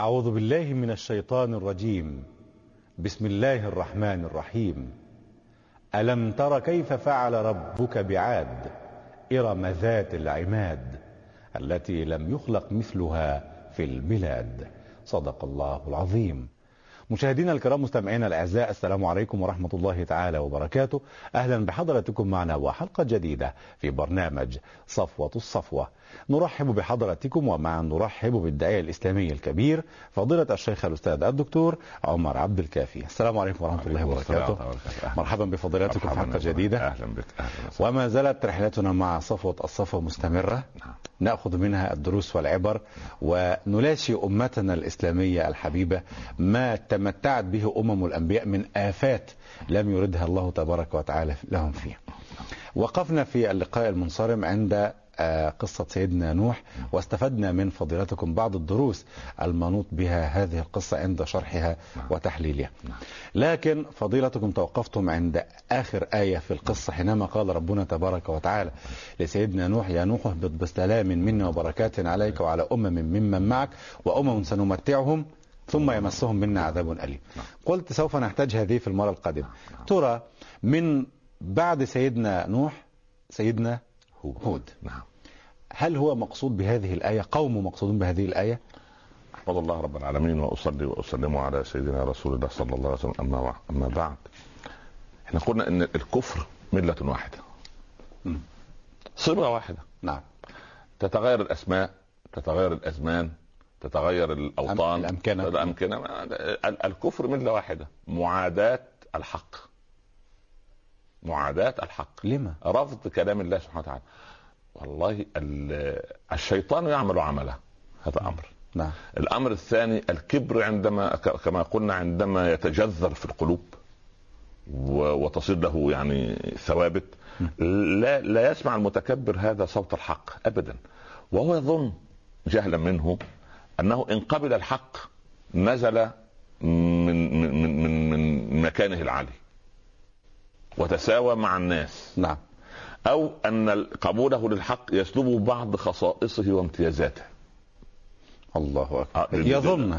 أعوذ بالله من الشيطان الرجيم. بسم الله الرحمن الرحيم. ألم تر كيف فعل ربك بعاد؟ إرم ذات العماد التي لم يخلق مثلها في البلاد صدق الله العظيم. مشاهدينا الكرام مستمعينا الأعزاء السلام عليكم ورحمة الله تعالى وبركاته. أهلا بحضراتكم معنا وحلقة جديدة في برنامج صفوة الصفوة. نرحب بحضراتكم ومعا نرحب بالداعية الإسلامي الكبير فضيلة الشيخ الأستاذ الدكتور عمر عبد الكافي. السلام عليكم ورحمة الله وبركاته. مرحبا بفضيلتكم في حلقه جديدة. أهلا بك أهلا وما زالت رحلتنا مع صفوة الصفوه مستمرة. نأخذ منها الدروس والعبر ونلاشي أمتنا الإسلامية الحبيبة ما تمتعت به أمم الأنبياء من آفات لم يردها الله تبارك وتعالى لهم فيها. وقفنا في اللقاء المنصرم عند قصة سيدنا نوح. واستفدنا من فضيلتكم بعض الدروس المنوط بها هذه القصة عند شرحها وتحليلها. لكن فضيلتكم توقفتم عند آخر آية في القصة حينما قال ربنا تبارك وتعالى لسيدنا نوح يا نوح اهبط بسلام منا وبركات عليك وعلى أمم ممن معك وأمم سنمتعهم ثم يمسهم منا عذاب أليم. قلت سوف نحتاج هذه في المرة القادمة. ترى من بعد سيدنا نوح سيدنا هود. نعم. هل هو مقصود بهذه الآية؟ قوم مقصودون بهذه الآية؟ أحمد الله رب العالمين وأصلي وأسلم على سيدنا رسول الله صلى الله عليه وسلم. أما أما بعد إحنا قلنا إن الكفر ملة واحدة. صبغه واحدة. نعم. تتغير الأسماء تتغير الأزمان تتغير الأوطان الأمكنة. الأمكنة. ال- الكفر ملة واحدة. معاداة الحق. معاداة الحق. لما؟ رفض كلام الله سبحانه وتعالى. والله ال- الشيطان يعمل عمله. هذا أمر. نعم. الأمر الثاني الكبر عندما كما قلنا عندما يتجذر في القلوب وتصير له يعني ثوابت لا لا يسمع المتكبر هذا صوت الحق ابدا. وهو يظن جهلا منه أنه إن قبل الحق نزل من من من من, من مكانه العالي وتساوى مع الناس. نعم. أو أن قبوله للحق يسلبه بعض خصائصه وامتيازاته. الله آه، أكبر يظن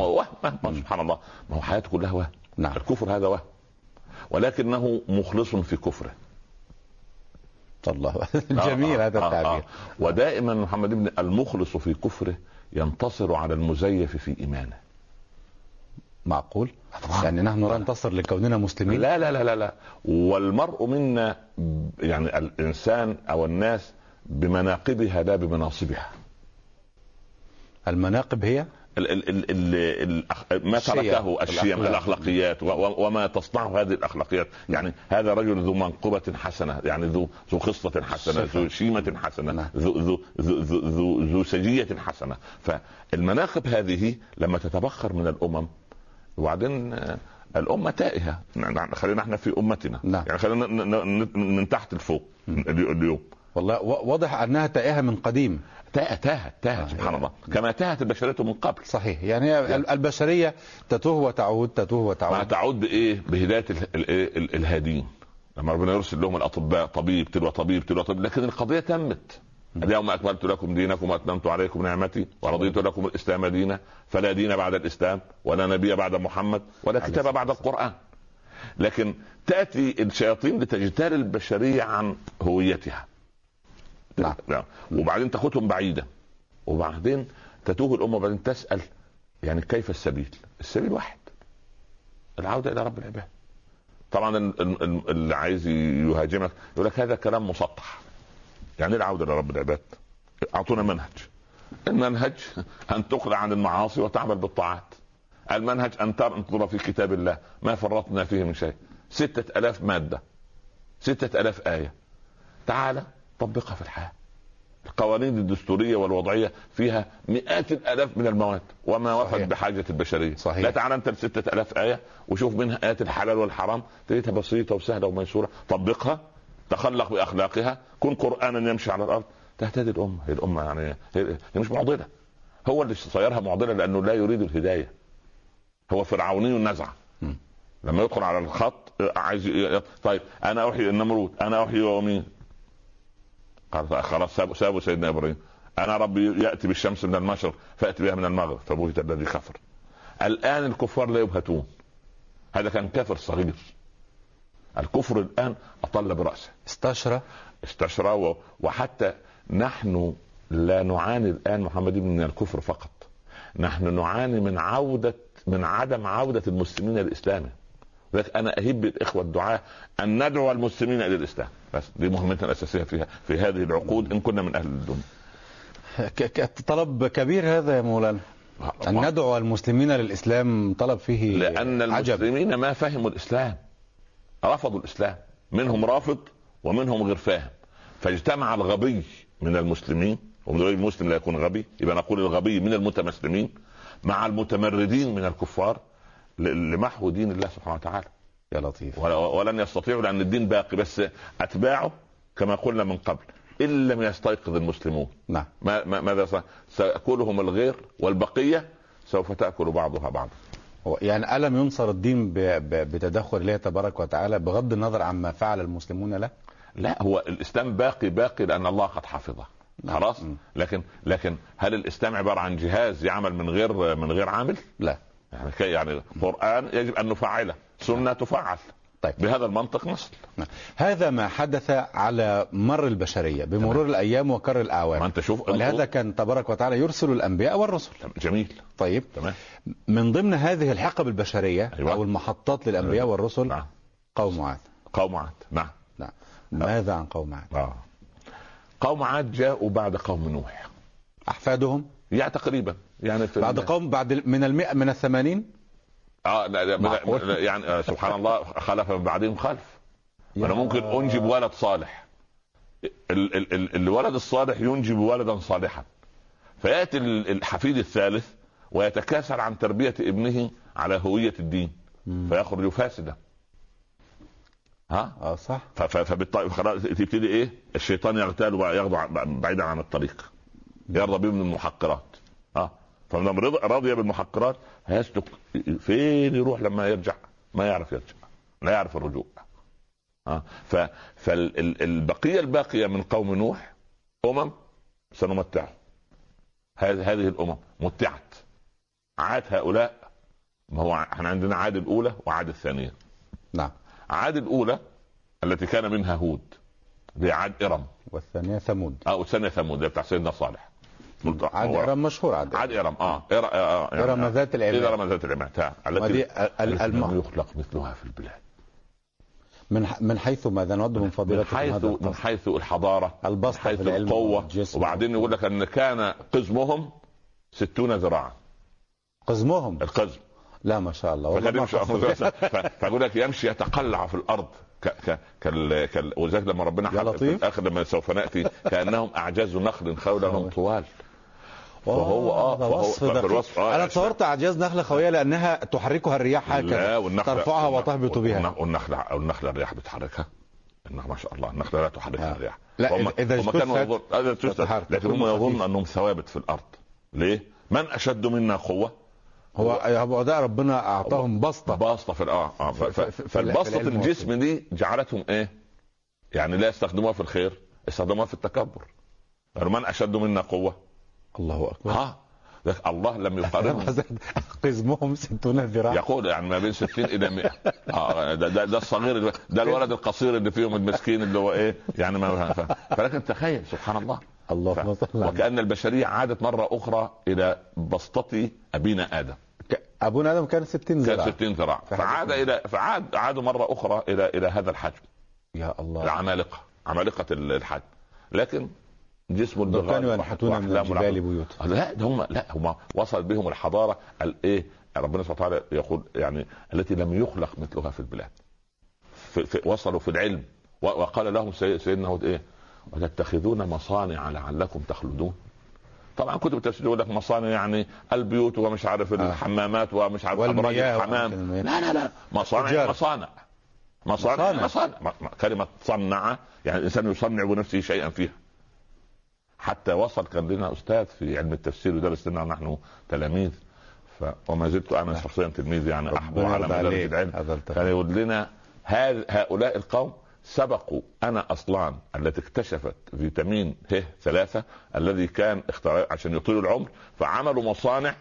وهم وهم سبحان الله. ما هو حياته كلها وهم. نعم. الكفر هذا وهم. ولكنه مخلص في كفره. الله. جميل آه، هذا آه، التعبير. آه. ودائما محمد بن المخلص في كفره ينتصر على المزيف في إيمانه. معقول. يعني نحن لا ننتصر لكوننا مسلمين لا لا لا لا لا والمرء منا يعني الإنسان أو الناس بمناقبها لا بمناصبها المناقب هي ال ال ال ال ال ما تركه الشيم. الأخلاقيات وما تصنعه هذه الأخلاقيات يعني هذا رجل ذو منقبه حسنة يعني ذو ذو خصله حسنة. ذو شيمة حسنة نعم. ذو ذو ذو ذو, ذو, ذو سجية حسنة فالمناقب هذه لما تتبخر من الأمم وبعدين آه، الأمة تائهة. نعم، خلينا إحنا في أمتنا. نعم. يعني خلينا من تحت لفوق اليوم. والله واضح أنها تائهة من قديم. تاهت تاهت سبحان الله. كما تاهت البشرية من قبل. صحيح. يعني ال- البشرية تتوه وتعود تتوه ما وتعود تعود بايه؟ بهداية ال- ال- ال- الهادين. لما ربنا يرسل لهم الأطباء طبيب تلو طبيب تلو طبيب. لكن القضية تمت. اليوم أكملت لكم دينكم وأتممت عليكم نعمتي ورضيت لكم الإسلام دينا فلا دين بعد الإسلام ولا نبي بعد محمد ولا كتاب بعد القرآن. لكن تأتي الشياطين لتجتال البشرية عن هويتها. نعم. نعم. وبعدين تاخذهم بعيدا وبعدين تتوه الأمة وبعدين تسأل يعني كيف السبيل؟ السبيل واحد. العودة إلى رب العباد. طبعا ال- ال- ال- اللي عايز يهاجمك يقول لك هذا كلام مسطح. يعني إيه العودة إلى رب العباد؟ أعطونا منهج. المنهج أن تقلع عن المعاصي وتعمل بالطاعات. المنهج أن تنظر في كتاب الله. ما فرطنا فيه من شيء. ستة ألاف مادة. ستة ألاف آية. تعال طبقها في الحياة. القوانين الدستورية والوضعية فيها مئات الآلاف من المواد وما وفت صحيح. بحاجة البشرية. صحيح. لا تعال أنت لستة ألاف آية وشوف منها آيات الحلال والحرام. تجدها بسيطة وسهلة وميسورة. طبقها. تخلق بأخلاقها كن قرآنا يمشي على الأرض. تهتدي الأمة هي الأمة يعني هي مش معضلة. هو اللي صيرها معضلة لأنه لا يريد الهداية. هو فرعوني النزعة م. لما يدخل على الخط عايز ي- طيب أنا أحيي النمرود أنا أحيي واميت قال خلاص سابوا سابوا سيدنا إبراهيم. أنا ربي يأتي بالشمس من المشرق فأتي بها من المغرب فبهت الذي كفر الآن الكفار لا يبهتون. هذا كان كافر صغير. الكفر الآن أطل برأسه. استشرى. استشرى وحتى نحن لا نعاني الآن محمد من الكفر فقط. نحن نعاني من عوده من عدم عودة المسلمين للإسلام. لذلك أنا أهب الاخوه الدعاة أن ندعو المسلمين إلى الإسلام. بس دي مهمتنا الأساسية فيها في هذه العقود إن كنا من أهل الدنيا طلب كبير هذا يا مولانا. أن ندعو المسلمين للإسلام طلب فيه لأن عجب. المسلمين ما فهموا الإسلام. رفضوا الإسلام. منهم رافض ومنهم غير فاهم. فاجتمع الغبي من المسلمين ومن غير المسلم لا يكون غبي. يبقى نقول الغبي من المتمسلمين مع المتمردين من الكفار لمحو دين الله سبحانه وتعالى. يا لطيف. ول- ولن يستطيعوا لأن الدين باقي بس أتباعه كما قلنا من قبل. إن لم يستيقظ المسلمون. نعم. ما ما ماذا؟ سيأكلهم الغير والبقية سوف تأكل بعضها بعضا. يعني ألم ينصر الدين بتدخل الله تبارك وتعالى بغض النظر عما فعل المسلمون له لا هو الإسلام باقي باقي لأن الله قد حفظه نعم. خلاص. لكن لكن هل الإسلام عبارة عن جهاز يعمل من غير من غير عامل؟ لا يعني يعني قرآن يجب أن نفعله، سنة تفعل طيب. بهذا المنطق نصل. نعم. هذا ما حدث على مر البشرية بمرور الأيام وكر ما الأعوام أنت شوف ولهذا كان تبارك وتعالى يرسل الأنبياء والرسل. جميل. طيب. تمام. من ضمن هذه الحقب البشرية أيوة. أو المحطات للأنبياء والرسل نعم. قوم عاد. قوم عاد. نعم. نعم. ماذا عن قوم عاد؟ آه. قوم عاد جاءوا بعد قوم نوح. أحفادهم؟ يعني تقريبا. يعني في بعد قوم بعد من المئة من الثمانين؟ آه لا لا معقول؟ لا يعني آه سبحان الله خلف من بعدهم خلف. أنا ممكن أنجب ولد صالح. ال- ال- ال- الولد الصالح ينجب ولدا صالحا. فيأتي ال- الحفيد الثالث ويتكاسل عن تربية ابنه على هوية الدين. فيخرج فاسدا. ها آه صح. ف- ف- فبالطيب خلاص تبتدي إيه؟ الشيطان يغتال وياخده عن- بعيدا عن الطريق. يرضى به من المحقرات. فلما رضي بالمحقرات هيسلك فين يروح لما يرجع؟ ما يعرف يرجع. لا يعرف الرجوع. ها؟ ف فالبقية الباقية من قوم نوح أمم سنمتعهم. هذه الأمم متعت. عاد هؤلاء ما هو إحنا عندنا عاد الأولى وعاد الثانية. نعم. عاد الأولى التي كان منها هود هي عاد إرم. والثانية ثمود. آه والثانيه ثمود بتاع سيدنا صالح. عاد إرم مشهور عاد عاد إرم. آه إر... آه آه ذات العماد. إرم ذات العماد آه. التي. لم يخلق مثلها في البلاد. من من حيث ماذا؟ نود من من فضيلتكم حيث من. حيث الحضارة البسط من حيث القوة. وبعدين يقول لك أن كان قزمهم ستون ذراعا. قزمهم؟ القزم. لا ما شاء الله. والله فيقول لك يمشي يتقلع في الأرض. ك ك كال كال ولذلك لما ربنا في. الآخر لما سوف نأتي كأنهم أعجاز نخل خولهم طوال. فهو آه، آه فهو وصف دقيق. فالوصف آه أنا تصورت اعجاز نخلة خويه لأنها تحركها الرياح هكذا ترفعها وتهبط بها والنخ- والنخلة والنخلة الرياح بتحركها ما شاء الله النخلة لا تحركها آه. الرياح لا، هم- إذا هم كانوا يظن-. لكن هم يظن. أنهم ثوابت في الأرض ليه؟ من أشد منا قوة هو هو ده ربنا أعطاهم بسطة باسطه في آه, آه. في فالبسطة الجسم دي جعلتهم إيه؟ يعني لا يستخدموها في الخير استخدموها في التكبر من أشد منا قوة الله اكبر ها الله لم يقارنهم قزمهم ستون ذراع يقول يعني ما بين 60 إلى 100 آه ده, ده, ده الصغير ده الولد القصير اللي فيهم المسكين اللي هو إيه يعني ما فلكن تخيل سبحان الله. اللهم صل على وكأن البشرية عادت مرة أخرى إلى بسطة أبينا آدم. أبونا آدم كان 60 كان ذراع. 60 ذراع. فعاد إلى فعاد عادوا مرة أخرى إلى إلى هذا الحجم. يا الله. العمالقة عمالقة الحجم. لكن جسم دول البغال كانوا ينحتون من الجبال العقل. بيوتا لا ده هم لا هم وصل بهم الحضارة الايه ربنا سبحانه وتعالى يقول يعني التي لم يخلق مثلها في البلاد. في في وصلوا في العلم. وقال لهم سي- سيدنا هود إيه؟ وتتخذون مصانع لعلكم تخلدون. طبعا كتب التفسير يقول لك مصانع يعني البيوت ومش عارف الحمامات ومش عارف أبراج الحمام. لا لا لا. مصانع. مصانع. مصانع مصانع. مصانع. كلمة صنع يعني الإنسان يصنع بنفسه شيئا فيها. حتى وصل كان لنا أستاذ في علم التفسير يدرس لنا نحن تلاميذ. ف... وما زلت أنا شخصيا تلميذ يعني ربنا على عليك. العلم. كان يقول لنا هذ- هؤلاء القوم سبقوا. أنا أصلان التي اكتشفت فيتامين ه ثلاثة الذي كان اختراع عشان يطيل العمر فعملوا مصانع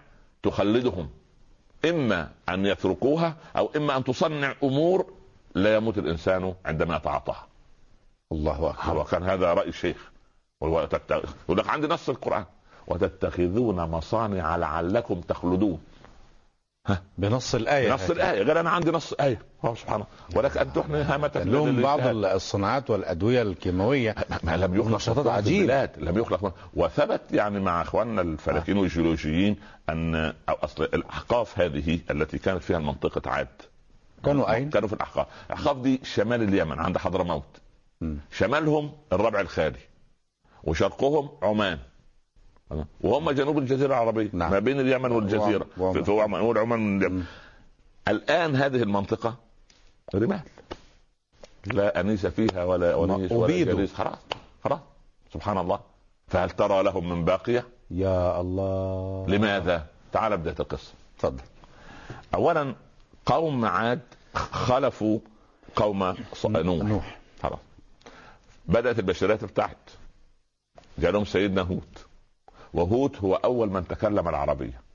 تخلدهم. إما أن يتركوها أو إما أن تصنع أمور لا يموت الإنسان عندما يتعاطاها. الله أكبر. وكان هذا رأي الشيخ يقول لك عندي نص القرآن. وتتخذون مصانع لعلكم تخلدون. بنص الآية. نص الآية. قال أنا عندي نص آية. هو سبحانه ولك أن تحني هامة لهم بعض الصناعات والأدوية الكيماوية. ما لم يخلق نشاطات عجيبة. لم يخلق وثبت يعني مع أخواننا الفلكيين والجيولوجيين أن أصل الأحقاف هذه التي كانت فيها منطقه عاد. كانوا أين؟ كانوا في الأحقاف، الأحقاف دي شمال اليمن عند حضرموت. شمالهم الربع الخالي. وشرقهم عمان. وهم جنوب الجزيرة العربية. نعم. ما بين اليمن والجزيرة. في عمان. نقول عمان الآن هذه المنطقة رمال. لا أنيس فيها ولا ونيس ولا جليس خلاص خلاص سبحان الله. فهل ترى لهم من باقية؟ يا الله. لماذا؟ تعال بدايه القصة. تفضل. اولا قوم عاد خلفوا قوم نوح. نوح. خلاص. بدأت البشريه ترتعد جاء لهم سيدنا هود. وهود هو أول من تكلم العربية.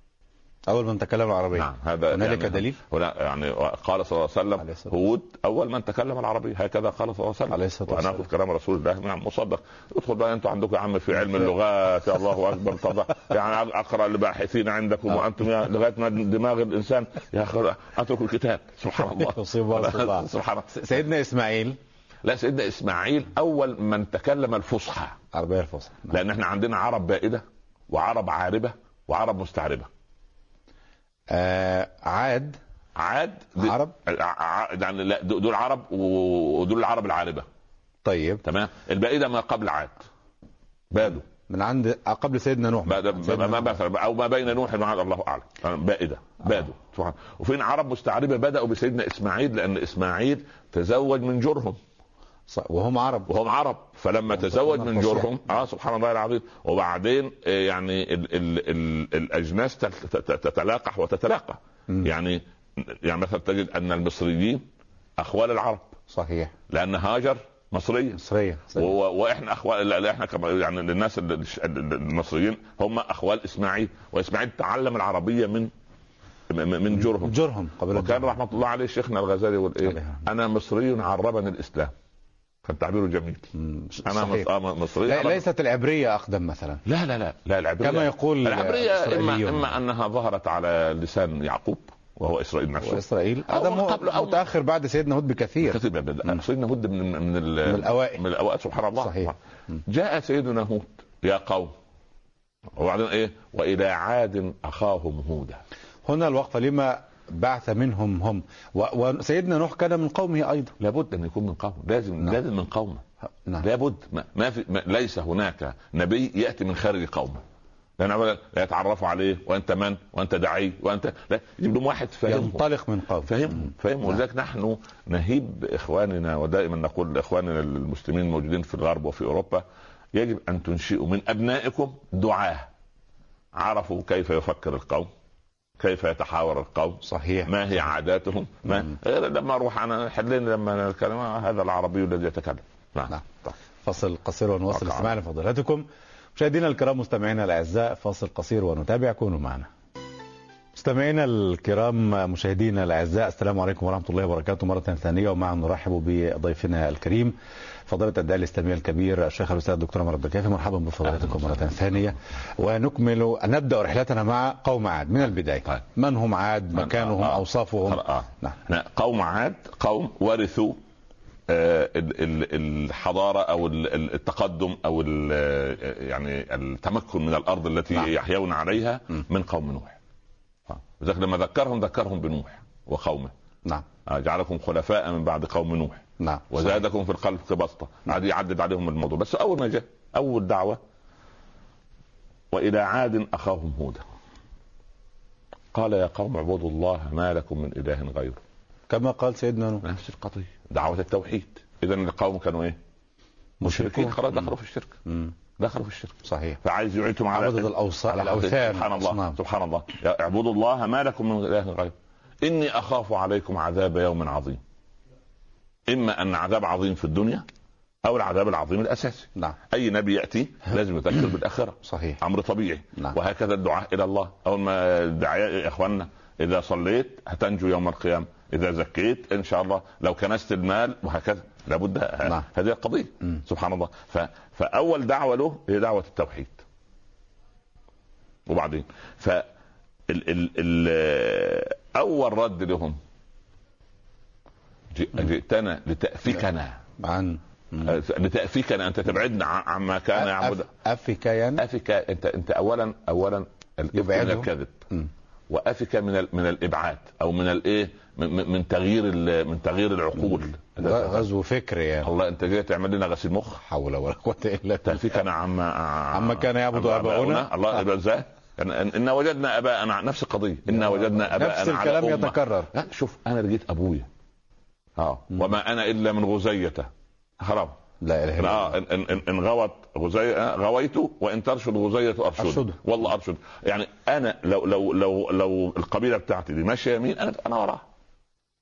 أول من تكلم العربية. نعم هذا هنالك يعني دليل؟ هنا يعني قال صلى الله عليه وسلم هود أول من تكلم العربية. هكذا قال صلى الله عليه وسلم. عليه الصلاة والسلام. كلام رسول الله. نعم مصدق. ادخل بقى أنتم عندكم يا عم في علم اللغات. يا الله أكبر طبعا يعني أقرأ الباحثين عندكم آه. وأنتم لغايه ما دماغ الإنسان. يا أخي أترك الكتاب. سبحان الله. سبحان الله. سيدنا إسماعيل. لا سيدنا إسماعيل أول من تكلم الفصحى. العربيه الفصحى. نعم. لأن إحنا عندنا عرب بائدة وعرب عاربة وعرب مستعربة. آه عاد. عاد عرب. يعني لا دول عرب ودول العرب العاربة. طيب. تمام؟ البائدة ما قبل عاد. بادوا. من عند قبل سيدنا نوح. سيدنا ما مثلا أو ما بين نوح وعاد الله أعلم. بائدة. بادوا. آه. وفين عرب مستعربة؟ بدأوا بسيدنا إسماعيل لأن إسماعيل تزوج من جرهم. وهم عرب وهم عرب. فلما تزوج من جرهم آه سبحان الله العظيم. وبعدين آه، يعني ال ال ال الأجناس تتلاقح وتتلاقى يعني يعني مثلا تجد أن المصريين أخوال العرب. صحيح. لأن هاجر مصرية مصرية وإحنا أخوال إحنا كما يعني الناس المصريين هم أخوال إسماعيل. وإسماعيل تعلم العربية من من جرهم جرهم قبل وكان رحمة الله عليه شيخنا الغزالي يقول إيه؟ أنا مصري عربني الإسلام. كان تعبيره جميل. أنا صحيح. مصري لا ليست العبرية أقدم مثلا. لا لا لا لا العبرية. كما يقول العبرية اما إما أنها ظهرت على لسان يعقوب وهو إسرائيل نفسه. واسرائيل هذا متأخر بعد سيدنا هود بكثير. سيدنا هود من من من, من الأوائل. من الأوائل سبحان الله. صحيح. جاء سيدنا هود يا قوم. وبعدين إيه؟ وإلى عاد أخاهم هودا. هنا الوقفة لما بعث منهم هم. وسيدنا نوح كان من قومه أيضا. لابد أن يكون من قومه. لازم نعم. لازم من قومه. نعم. لابد. ما, ما في ما ليس هناك نبي يأتي من خارج قومه. لأن اولا لا يتعرفوا عليه وأنت من؟ وأنت دعي وانت لا يجيب لهم واحد فاهم ينطلق من قوم فاهمهم فاهم ولذلك نحن نهيب إخواننا ودائما نقول لإخواننا المسلمين الموجودين في الغرب وفي أوروبا يجب أن تنشئوا من أبنائكم دعاة. عرفوا كيف يفكر القوم. كيف يتحاور القوم؟ صحيح. ما هي عاداتهم؟ ما غير لما أروح أنا حلين لما نتكلم هذا العربي الذي يتكلم. نعم, نعم. فصل قصير ونواصل. استماع لفضيلتكم مشاهدينا الكرام مستمعينا الأعزاء فاصل قصير ونتابع. كونوا معنا. مستمعينا الكرام مشاهدينا الأعزاء السلام عليكم ورحمة الله وبركاته مرة ثانية. ومعا نرحب بضيفنا الكريم فضيله الداعي الإسلامي الكبير الشيخ الأستاذ الدكتور عمر الدكافي مرحبا بفضيلتكم مرة ثانية. ونكمل نبدأ رحلتنا مع قوم عاد. من البداية؟ طيب. من هم عاد؟ مكانهم؟ آه. أوصافهم؟ آه. نعم. قوم عاد قوم ورثوا آه، الحضارة أو التقدم أو يعني التمكن من الأرض التي نعم. يحيون عليها من قوم نوح. لذلك لما ذكرهم ذكرهم بنوح وقومه. نعم. آه، جعلكم خلفاء من بعد قوم نوح. نعم. وزادكم في الخلق بسطه عاد يعدد عليهم الموضوع. بس أول ما جاء أول دعوة وإلى عاد أخاهم هودا قال يا قوم اعبدوا الله ما لكم من إله غيره. كما قال سيدنا نوح. نفس القضية. دعوة التوحيد. اذا القوم كانوا إيه؟ مشركين. خلاص دخلوا في الشرك. دخلوا في الشرك. صحيح. فعايز يعيدهم على عبدة الأوثان. سبحان الله. صنام. سبحان الله. اعبدوا الله ما لكم من إله غيره. إني أخاف عليكم عذاب يوم عظيم. إما أن عذاب عظيم في الدنيا أو العذاب العظيم الأساسي. نعم. أي نبي يأتي لازم يذكر بالآخرة. صحيح. أمر طبيعي. نعم. وهكذا الدعاء إلى الله. أول ما الدعاء يا إخواننا إذا صليت هتنجو يوم القيامة. إذا زكيت إن شاء الله. لو كنست المال وهكذا. لابد. نعم. هذه القضية مم. سبحان الله. ف... فأول دعوة له هي دعوة التوحيد. وبعدين؟ ف ال... ال... ال... أول رد لهم جئ- جئتنا لتأفكنا. عن لتأفكنا أنت تبعدنا عما كان يعبد. أفك يعني؟ أفك انت أنت اولا اولا الإفك من. الكذب. وأفك من من الإبعاد أو من الايه من, تغيير من تغيير العقول. غزو فكري يعني. الله أنت جاي تعمل لنا غسيل مخ. حول ولا قوة إلا بالله. تأفكنا عما عما كان يعبد آباؤنا. الله يبقى إزاي؟ يعني إن- إنا وجدنا أباءنا نفس القضية. انا وجدنا أباءنا نفس على الكلام أمة. يتكرر. لا شوف أنا لقيت أبويا. آه. وما أنا إلا من غزيته. حرام. لا إله إلا آه الله. ان ان ان غوت غزي آه، غويت وإن ترشد غزية أرشد. أرشده. والله أرشد. يعني أنا لو لو لو لو القبيلة بتاعتي دي ماشية يمين أنا أنا وراها.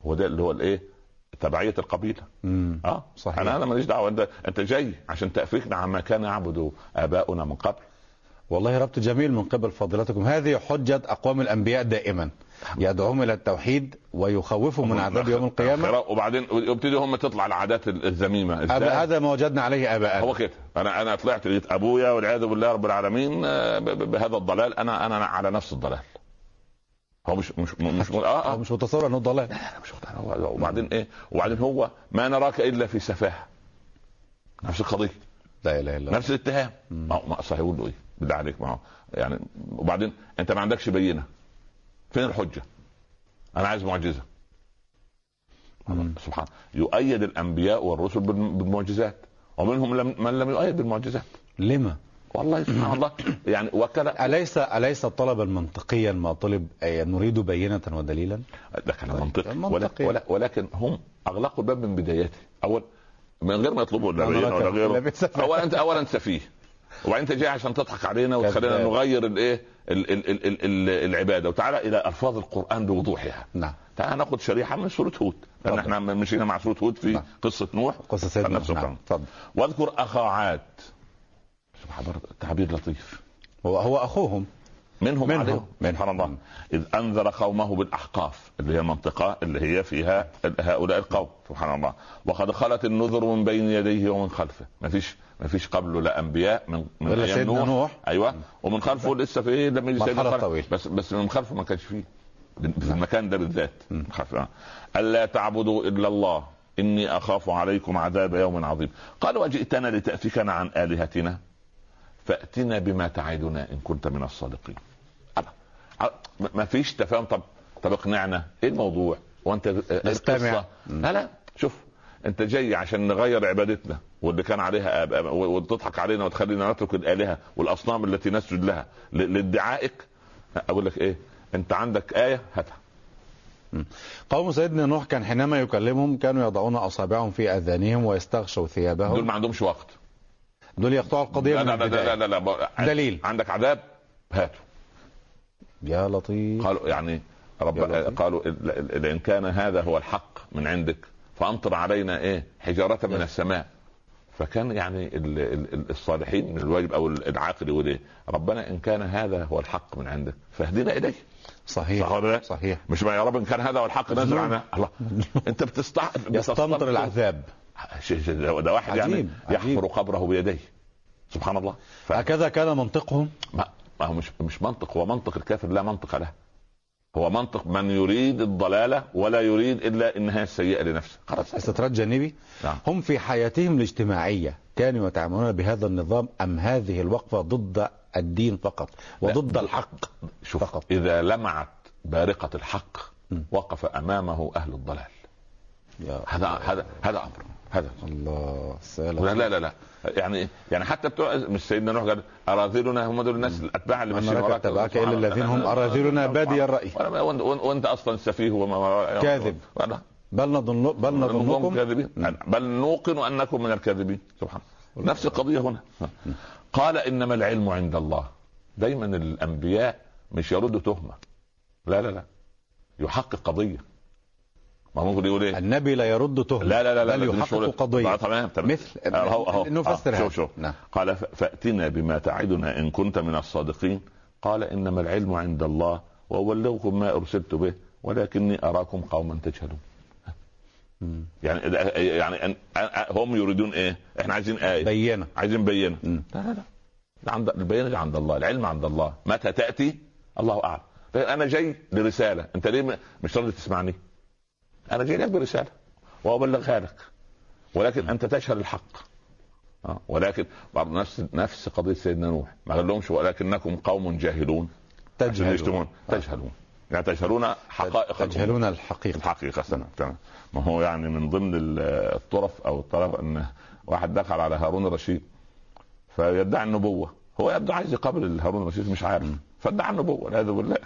هو ده اللي هو الإيه؟ تبعية القبيلة. مم. آه. صحيح. أنا أنا ماليش دعوة. انت أنت جاي عشان تأفكنا عما كان يعبد آباؤنا من قبل. والله ربط جميل من قبل فضيلتكم. هذه حجة أقوام الأنبياء دائما. يدعوهم إلى التوحيد ويخوفهم من عذاب يوم القيامة. وبعدين يبتدي هم تطلع العادات إزاي؟ هذا ما وجدنا عليه آباءنا. هو كده أنا أنا طلعت لقيت أبويا والعياذ بالله رب العالمين آه، بهذا الضلال. أنا أنا على نفس الضلال. هو مش مش مش آه آه. مش متصور أنه ضلال لا مش مقتنع هو- وبعدين إيه؟ وبعدين هو ما نراك إلا في سفاهة. نفس القضية. لا إله إلا الله. نفس الاتهام. ما هو ما أصل هيقول له إيه؟ بالله عليك ما هو يعني وبعدين أنت ما عندكش بينة. فين الحجة؟ أنا عايز معجزة. سبحان. يؤيد الأنبياء والرسل بالم- بالمعجزات. ومنهم لم من لم يؤيد بالمعجزات. لما؟ والله سبحان الله. يعني وكل أليس أليس طلبا منطقيا ما طلب نريد بينة ودليلا؟ ده كلام منطقي. منطقي. ولا ولا ولكن هم أغلقوا الباب من بدايته أول من غير ما يطلبوا لا ولا غيره. اولا انت اولا انت سفيه. وبعدين انت جاي عشان تضحك علينا وتخلينا. نغير الايه ال- ال- ال- ال- ال- العبادة. وتعالى إلى ألفاظ القرآن بوضوحها. نعم. تعال ناخذ شريحة من سورة هود. لأن اتفضل. إحنا مشينا مع سورة هود في نعم. قصة نوح. قصة سيدنا نعم الكلام. تفضل. واذكر أخا عاد. سبحان الله تعبير لطيف. هو هو أخوهم. منهم منهم. عليهم. منهم. سبحان الله. إذ أنذر قومه بالأحقاف اللي هي المنطقة اللي هي فيها هؤلاء القوم. سبحان الله. وقد خلت النذر من بين يديه ومن خلفه. ما فيش ما فيش قبله لا انبياء من من ولا أيام سيدنا نوح. أيوه. ومن خلفه لسه في إيه لما يجي سيدنا. طويلة. بس بس من خلفه ما كانش فيه. في المكان ده بالذات. من. ألا تعبدوا إلا الله. إني أخاف عليكم عذاب يوم عظيم. قال وجئتنا لتافكنا عن آلهتنا؟ فأتنا بما تعدنا إن كنت من الصادقين. ما فيش تفاهم. طب طب اقنعنا. إيه الموضوع؟ وأنت إيه نستمع. القصة؟ لا لا. شوف أنت جاي عشان نغير عبادتنا واللي كان عليها آب- آب- وتضحك علينا وتخلينا نترك الآلهة والأصنام التي نسجد لها لادعائك. أقول لك إيه؟ أنت عندك آية هاتها. قوم سيدنا نوح كان حينما يكلمهم كانوا يضعون أصابعهم في آذانهم ويستغشوا دول ثيابهم ما عندهمش وقت. دول يقطعوا القضية لا لا لا لا لا, لا. دليل. عندك عذاب؟ هاته. يا لطيف. قالوا يعني رب. قالوا ال- ال- إن كان هذا هو الحق من عندك فأمطر علينا إيه؟ حجارة من. السماء. فكان يعني ال- ال- ال- الصالحين من الواجب أو العاقل يقول إيه؟ ربنا إن كان هذا هو الحق من عندك فاهدنا إليه. صحيح. صح ولا لا؟ صحيح. مش ما يا رب إن كان هذا هو الحق نزل. عنا الله. أنت بتستع يستمطر العذاب. ده واحد يعني عجيب، يحفر عجيب. قبره بيديه. سبحان الله. ف... هكذا كان منطقهم. ما ما هو مش مش منطق هو منطق الكافر لا منطق له هو منطق من يريد الضلالة ولا يريد إلا النهايه السيئه لنفسه خلاص استطراد جانبي نعم. هم في حياتهم الاجتماعية كانوا يتعاملون بهذا النظام أم هذه الوقفة ضد الدين فقط وضد لا. الحق شوف فقط. إذا لمعت بارقة الحق. وقف أمامه أهل الضلال هذا هذا هذا أمر هذا الله لا سلام لا لا لا. يعني يعني حتى بتوع مش سيدنا نوح قال أراذلنا هم دول الناس الأتباع اللي ماشيين وراك. اتبعك إلا الذين هم أراذلنا بادي. وأنا- وانت, أصلا سفيه وما كاذب. بل نظن بل نظنكم كاذبين. بل نوقن أنكم من الكاذبين. سبحان الله. نفس القضية هنا. قال إنما العلم عند الله. دايما الأنبياء مش يردوا تهمة. لا لا لا. يحقق قضية. ما ممكن يقول إيه؟ النبي لا يرد تهمة لا لا لا لا بل يحقق قضية. آه، تمام تمام. مثل اهو اهو نفسر آه، شوف شوف. نعم. قال فأتنا بما تعدنا إن كنت من الصادقين. قال إنما العلم عند الله وأبلغكم ما أرسلت به ولكني أراكم قوما تجهلون. يعني يعني هم يريدون إيه؟ إحنا عايزين آية. بينة. عايزين بينة. لا لا لا. عند البينة دي عند الله العلم عند الله. متى تأتي؟ الله أعلم. أنا جاي لرسالة. أنت ليه مش راضي تسمعني؟ أنا جاي لك برسالة وأبلغها لك. ولكن أنت تشهد الحق. آه. ولكن برضه نفس نفس قضية سيدنا نوح. ما قال لهمش ولكنكم قوم جاهلون. تجهلون. يشتمون. تجهلون. يعني تجهلون حقائق. تجهلون الحقيقة. الحقيقة تمام. ما هو يعني من ضمن ال- الطرف أو الطرف أن واحد دخل على هارون الرشيد. فيدعي النبوة. هو يبدو عايز يقابل هارون الرشيد مش عارف. فادعى النبوة والعياذ بالله.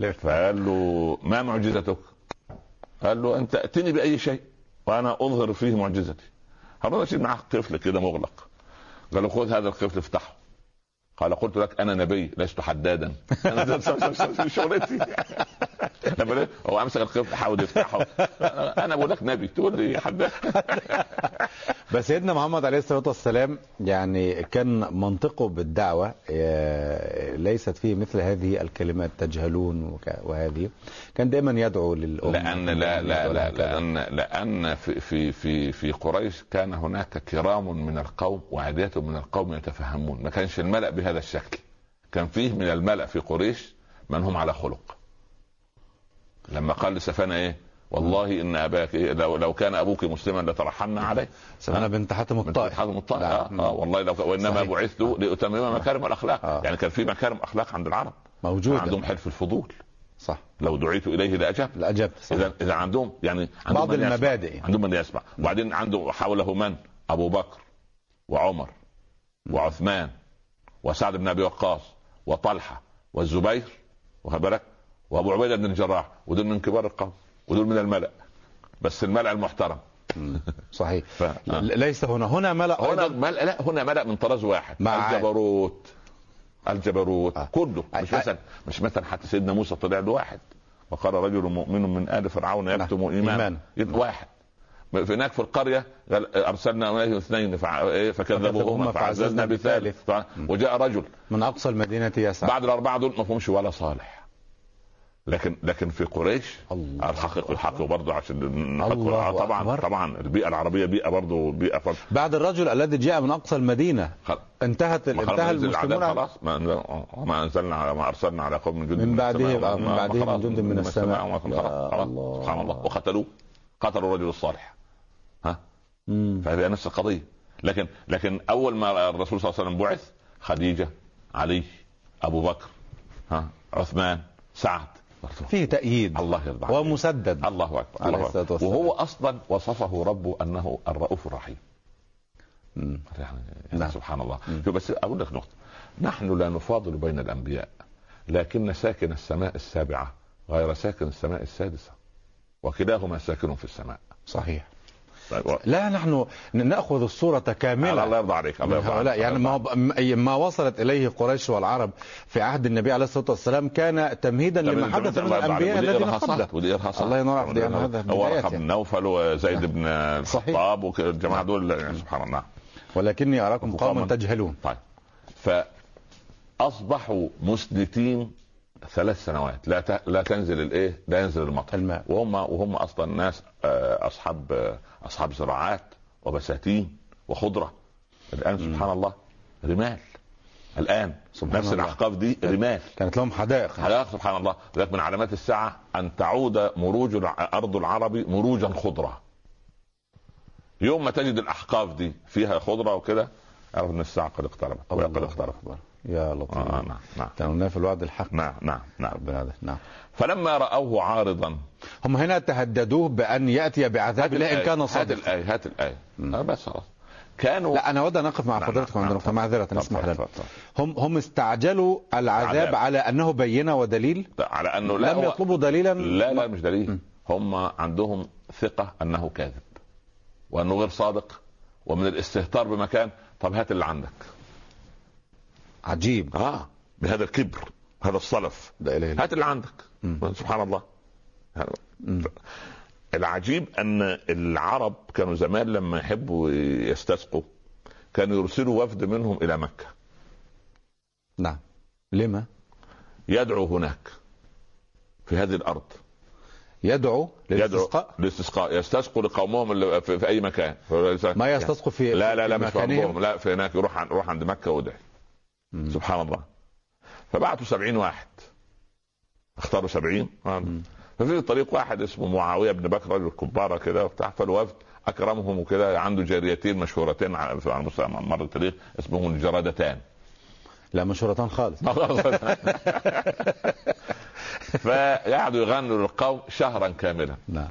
فقال له ما معجزتك؟ قال له انت ائتني بأي شيء وأنا أظهر فيه معجزتي. هارون الرشيد معاه قفل كده مغلق. قال له خذ هذا القفل افتحه. قال قلت لك أنا نبي لست حدادا. أنا شغلتي. لما؟ هو امسك القفل حاول يفتحه. أنا بقول لك نبي تقول لي حداد. بس سيدنا محمد عليه الصلاة والسلام يعني كان منطقه بالدعوة آه، ليست فيه مثل هذه الكلمات تجهلون وهذه. كان دائما يدعو للأمة. لأن لا لا لا لأن لأن في في في في قريش كان هناك كرام من القوم وعداة من القوم يتفهمون. ما كانش الملأ بهذا الشكل. كان فيه من الملأ في قريش من هم على خلق. لما قال لسفانة إيه؟ والله إن أباك إيه؟ لو لو كان أبوك مسلما لترحمنا عليه. سمعنا بنت حاتم الطائي حاتم الطائي نعم. آه, آه والله لو وإنما. بعثت لأتمم مكارم الأخلاق. آه. يعني كان في مكارم أخلاق عند العرب. موجودة. عندهم حلف الفضول. صح. لو دعيت إليه لأجبت. لا اجبت صح. اذا إذا عندهم يعني عندهم بعض. المبادئ. عندهم من يسمع. وبعدين عنده حوله من؟ أبو بكر وعمر وعثمان. وسعد بن أبي وقاص وطلحة والزبير واخد بالك؟ وأبو عبيدة بن الجراح ودول من كبار القوم ودول من الملأ بس الملأ المحترم. صحيح. ف... آه. ليس هنا. هنا ملأ هنا ملأ لا هنا ملأ من طراز واحد مع- الجبروت. الجبروت آه. كله. مش آه. مثلا مش مثلا حتى سيدنا موسى طلع له واحد وقال رجل مؤمن من آل فرعون يكتم إيمانه. إيمان. يد- واحد. هناك في القرية أرسلنا اليه اثنين إيه، فكذبوهما فعززنا بثالث. وجاء رجل. من أقصى المدينة يسعى. بعد الأربعة دول ما فهمش ولا صالح. لكن لكن في قريش الله الحق الحق برضه عشان الله آه، طبعا أكبر. طبعا البيئة العربية بيئة برضه بيئة فرد. بعد الرجل الذي جاء من أقصى المدينة. خل- انتهت انتهى المسلمون خلاص. ما ما أنزلنا على ما أرسلنا على قوم من جند من بعده من بعده من جند من السماء. خلاص. سبحان الله. وقتلوه. قتلوا الرجل الصالح. مم. فهذه نفس القضية لكن لكن أول ما الرسول صلى الله عليه وسلم بعث خديجة علي أبو بكر ها عثمان سعد فيه تأييد الله يرضى. ومسدد الله أكبر عليه الله أكبر. وهو أصلا وصفه ربه أنه الرؤوف الرحيم. يعني نعم. سبحان الله مم. بس أقول لك نقطة نحن لا نفاضل بين الأنبياء لكن ساكن السماء السابعة غير ساكن السماء السادسة وكلاهما ساكن في السماء صحيح طيب. لا نحن نأخذ الصورة كاملة الله يرضى عليك الله يرضى عليك يعني ما ما وصلت إليه قريش والعرب في عهد النبي عليه الصلاة والسلام كان تمهيدا لما حدث من الأنبياء الذين قبله الله ينور عليك، يعني هذا هو رقم يعني. نوفل وزيد بن. الخطاب والجماعة دول يعني سبحان الله ولكني أراكم قوماً. تجهلون طيب فأصبحوا مسلتين ثلاث سنوات. لا ت... لا تنزل الإيه؟ لا ينزل المطر. الماء. وهم وهم أصلا ناس آه، أصحاب آه، أصحاب زراعات وبساتين وخضرة. الآن سبحان الله رمال. الآن سبحان نفس الله. الأحقاف دي رمال. كانت لهم حدائق. حقائق سبحان الله. لذلك من علامات الساعة أن تعود مروج أرض العرب مروجا خضره يوم ما تجد الأحقاف دي فيها خضرة وكده أعرف إن الساعة قد اقتربت. قد اقتربت. يا لطيف. آه نعم نعم. كانوا في الوعد الحق. نعم نعم نعم. ربنا. نعم. فلما رأوه عارضا هم هنا تهددوه بأن يأتي بعذاب الله ان كان هات صادقا الآية هات الآية. آه بس خلاص. كانوا لا أنا أود أن أقف مع نعم، حضرتك نعم، عند. نقطة معذره اسمح لنا. هم هم استعجلوا العذاب عذاب. على أنه بينة ودليل؟ على أنه لا لم يطلبوا دليلا؟ لا لا مش دليل. هم عندهم ثقة أنه كاذب وأنه غير صادق ومن الاستهتار بمكان طب هات اللي عندك. عجيب. آه بهذا الكبر هذا الصلف. لا إله إلا هات اللي عندك. مم. سبحان الله. العجيب أن العرب كانوا زمان لما يحبوا يستسقوا كانوا يرسلوا وفد منهم إلى مكة. نعم. لما؟ يدعو هناك في هذه الأرض. يدعو للاستسقاء؟ للاستسقاء. يستسقوا لقومهم اللي في, في أي مكان. ما يستسقوا في لا لا لا في مش في لا في هناك يروح عن- يروح عند مكة وادعي مم. سبحان الله. فبعتوا سبعين واحد. اختاروا سبعين. ففي طريق واحد اسمه معاوية بن بكر رجل كباره كده وبتاع فالوفد أكرمهم وكده عنده جاريتين مشهورتين على مر التاريخ اسمهم الجرادتان لا مشهورتان خالص. فقعدوا يغنوا للقوم شهرا كاملا. نعم.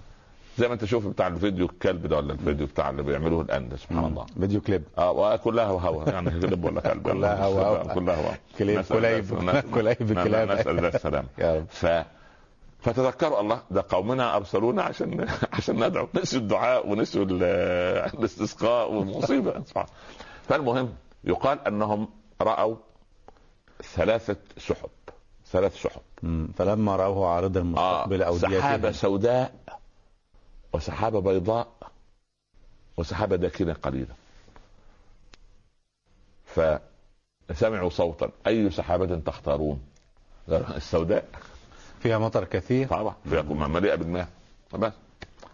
زي ما انت شوف بتاع الفيديو كليب ده ولا الفيديو بتاع اللي بيعملوه الان سبحان الله. فيديو كليب آه وكلها هوا يعني كلب ولا كلب؟ كلها هوا. كلها هوا. كليب كليب كليب نسأل- كلاب. نسال يا رب ف فتذكروا الله ده قومنا أرسلونا عشان عشان ندعو نسوا الدعاء ونسوا ال- الاستسقاء والمصيبة. فالمهم يقال أنهم رأوا ثلاثة سحب. ثلاث سحب. فلما رأوه عارضا مستقبل آه أوديتهم. سحابة سوداء. وسحابه بيضاء وسحابه داكنة قليلة. فسمعوا صوتا. أي سحابة تختارون؟ السوداء. فيها مطر كثير. طبعا. فيكون مليئة بالماء. بس.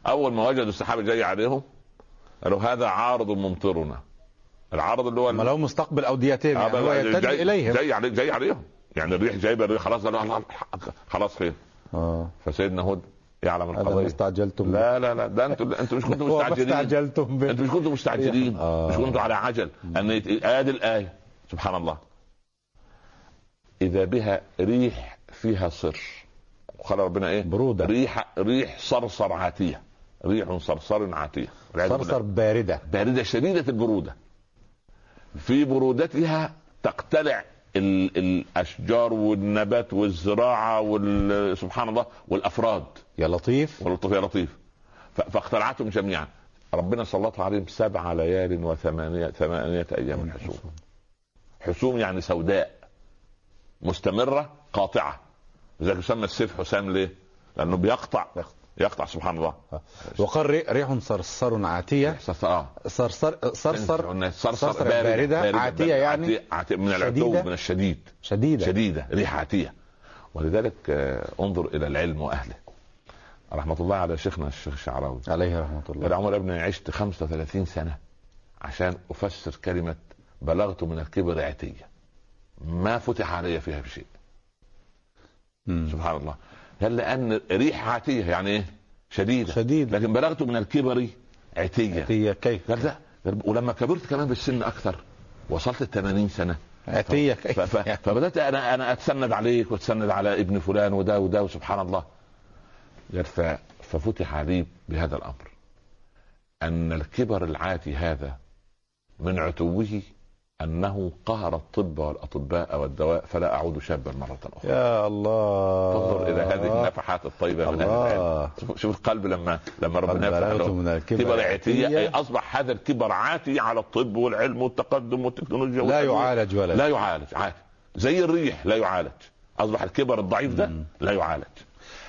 أول ما وجدوا السحاب جاي عليهم قالوا هذا عارض ممطرنا. العارض اللي هو ما لو مستقبل أوديتهم يعني هو يتجه جاي إليهم. جاي علي جاي عليهم. يعني الريح جايبة الريح خلاص خلاص خير. آه. فسيدنا هود يعلم القضية. استعجلتم لا لا لا ده أنتوا أنتوا مش كنتوا مستعجلين. استعجلتم أنتوا مش كنتوا مستعجلين. آه. مش كنتوا على عجل. أن ادي الآية. سبحان الله. إذا بها ريح فيها صر. وقال ربنا إيه؟ برودة. ريح ريح صرصر عاتية. ريح صرصر عاتية. صرصر باردة. باردة شديدة البرودة. في برودتها تقتلع الأشجار والنبات والزراعة وال- سبحان الله والأفراد. يا لطيف. واللطف يا لطيف. ف- فاقتلعتهم جميعا. ربنا سلطها عليهم سبع ليال وثمانية ثمانية أيام حسوم. حسوم. يعني سوداء مستمرة قاطعة. لذلك يسمى السيف حسام ليه؟ لأنه بيقطع. يقطع سبحان الله. وقال ري- ريح صرصر عاتية. آه. صرصر صرصر صرصر باردة. عاتية يعني؟ عاتية, من العتو؟ من الشديد. شديدة. شديدة. ريح عاتية. ولذلك آه، انظر إلى العلم وأهله. رحمة الله على شيخنا الشيخ الشعراوي. عليه رحمة الله. عمر ابني عشت 35 سنة. عشان أفسر كلمة بلغت من الكبر عتية ما فتح علي فيها بشيء. مم. سبحان الله. قال لأن ريح عاتية يعني إيه؟ شديدة. شديد لكن بلغت من الكبر عتية عتية كيف؟ قال لا. قال ولما كبرت كمان بالسن أكثر. وصلت ال 80 سنة. عتية ف- كيف؟ ف- فبدأت أنا أنا أتسند عليك وأتسند على ابن فلان وده وده وسبحان الله. قال ففتح علي بهذا الأمر. أن الكبر العاتي هذا من عتوه أنه قهر الطب والأطباء والدواء فلا أعود شابا مرة أخرى. يا الله. انظر إلى هذه النفحات الطيبة من الله. شوف- القلب لما لما ربنا يفتح بلغت له من الكبر. كبر عتية أصبح هذا الكبر عاتي على الطب والعلم والتقدم والتكنولوجيا لا. يعالج ولا لا يعالج. عادي زي الريح لا يعالج. أصبح الكبر الضعيف ده. لا يعالج.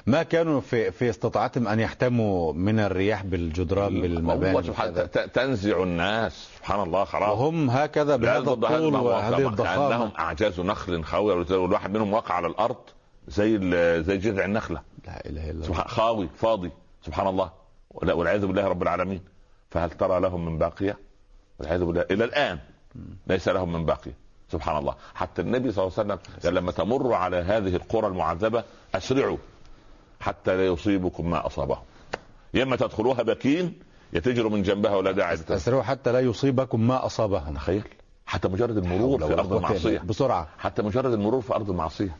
ما كانوا في في استطاعتهم أن يحتموا من الرياح بالجدران بالمباني سبحان تنزع الناس سبحان الله خلاص. وهم هكذا بهذا الطول. وهذه كانهم الضخامة. أعجاز نخل خاويه والواحد منهم وقع على الأرض زي زي جذع النخلة. لا إله إلا الله. خاوي فاضي سبحان الله. والعياذ بالله رب العالمين. فهل ترى لهم من باقية؟ والعياذ بالله. إلى الآن ليس لهم من باقية. سبحان الله. حتى النبي صلى الله عليه وسلم قال لما تمروا على هذه القرى المعذبة أسرعوا. حتى لا يصيبكم ما أصابهم. يا إما تدخلوها باكين يا تجروا من جنبها ولا داعي. للتسرع. اسرعوا حتى لا يصيبكم ما أصابهم. تخيل. حتى مجرد المرور في أرض المعصية. بسرعة. حتى مجرد المرور في أرض المعصية.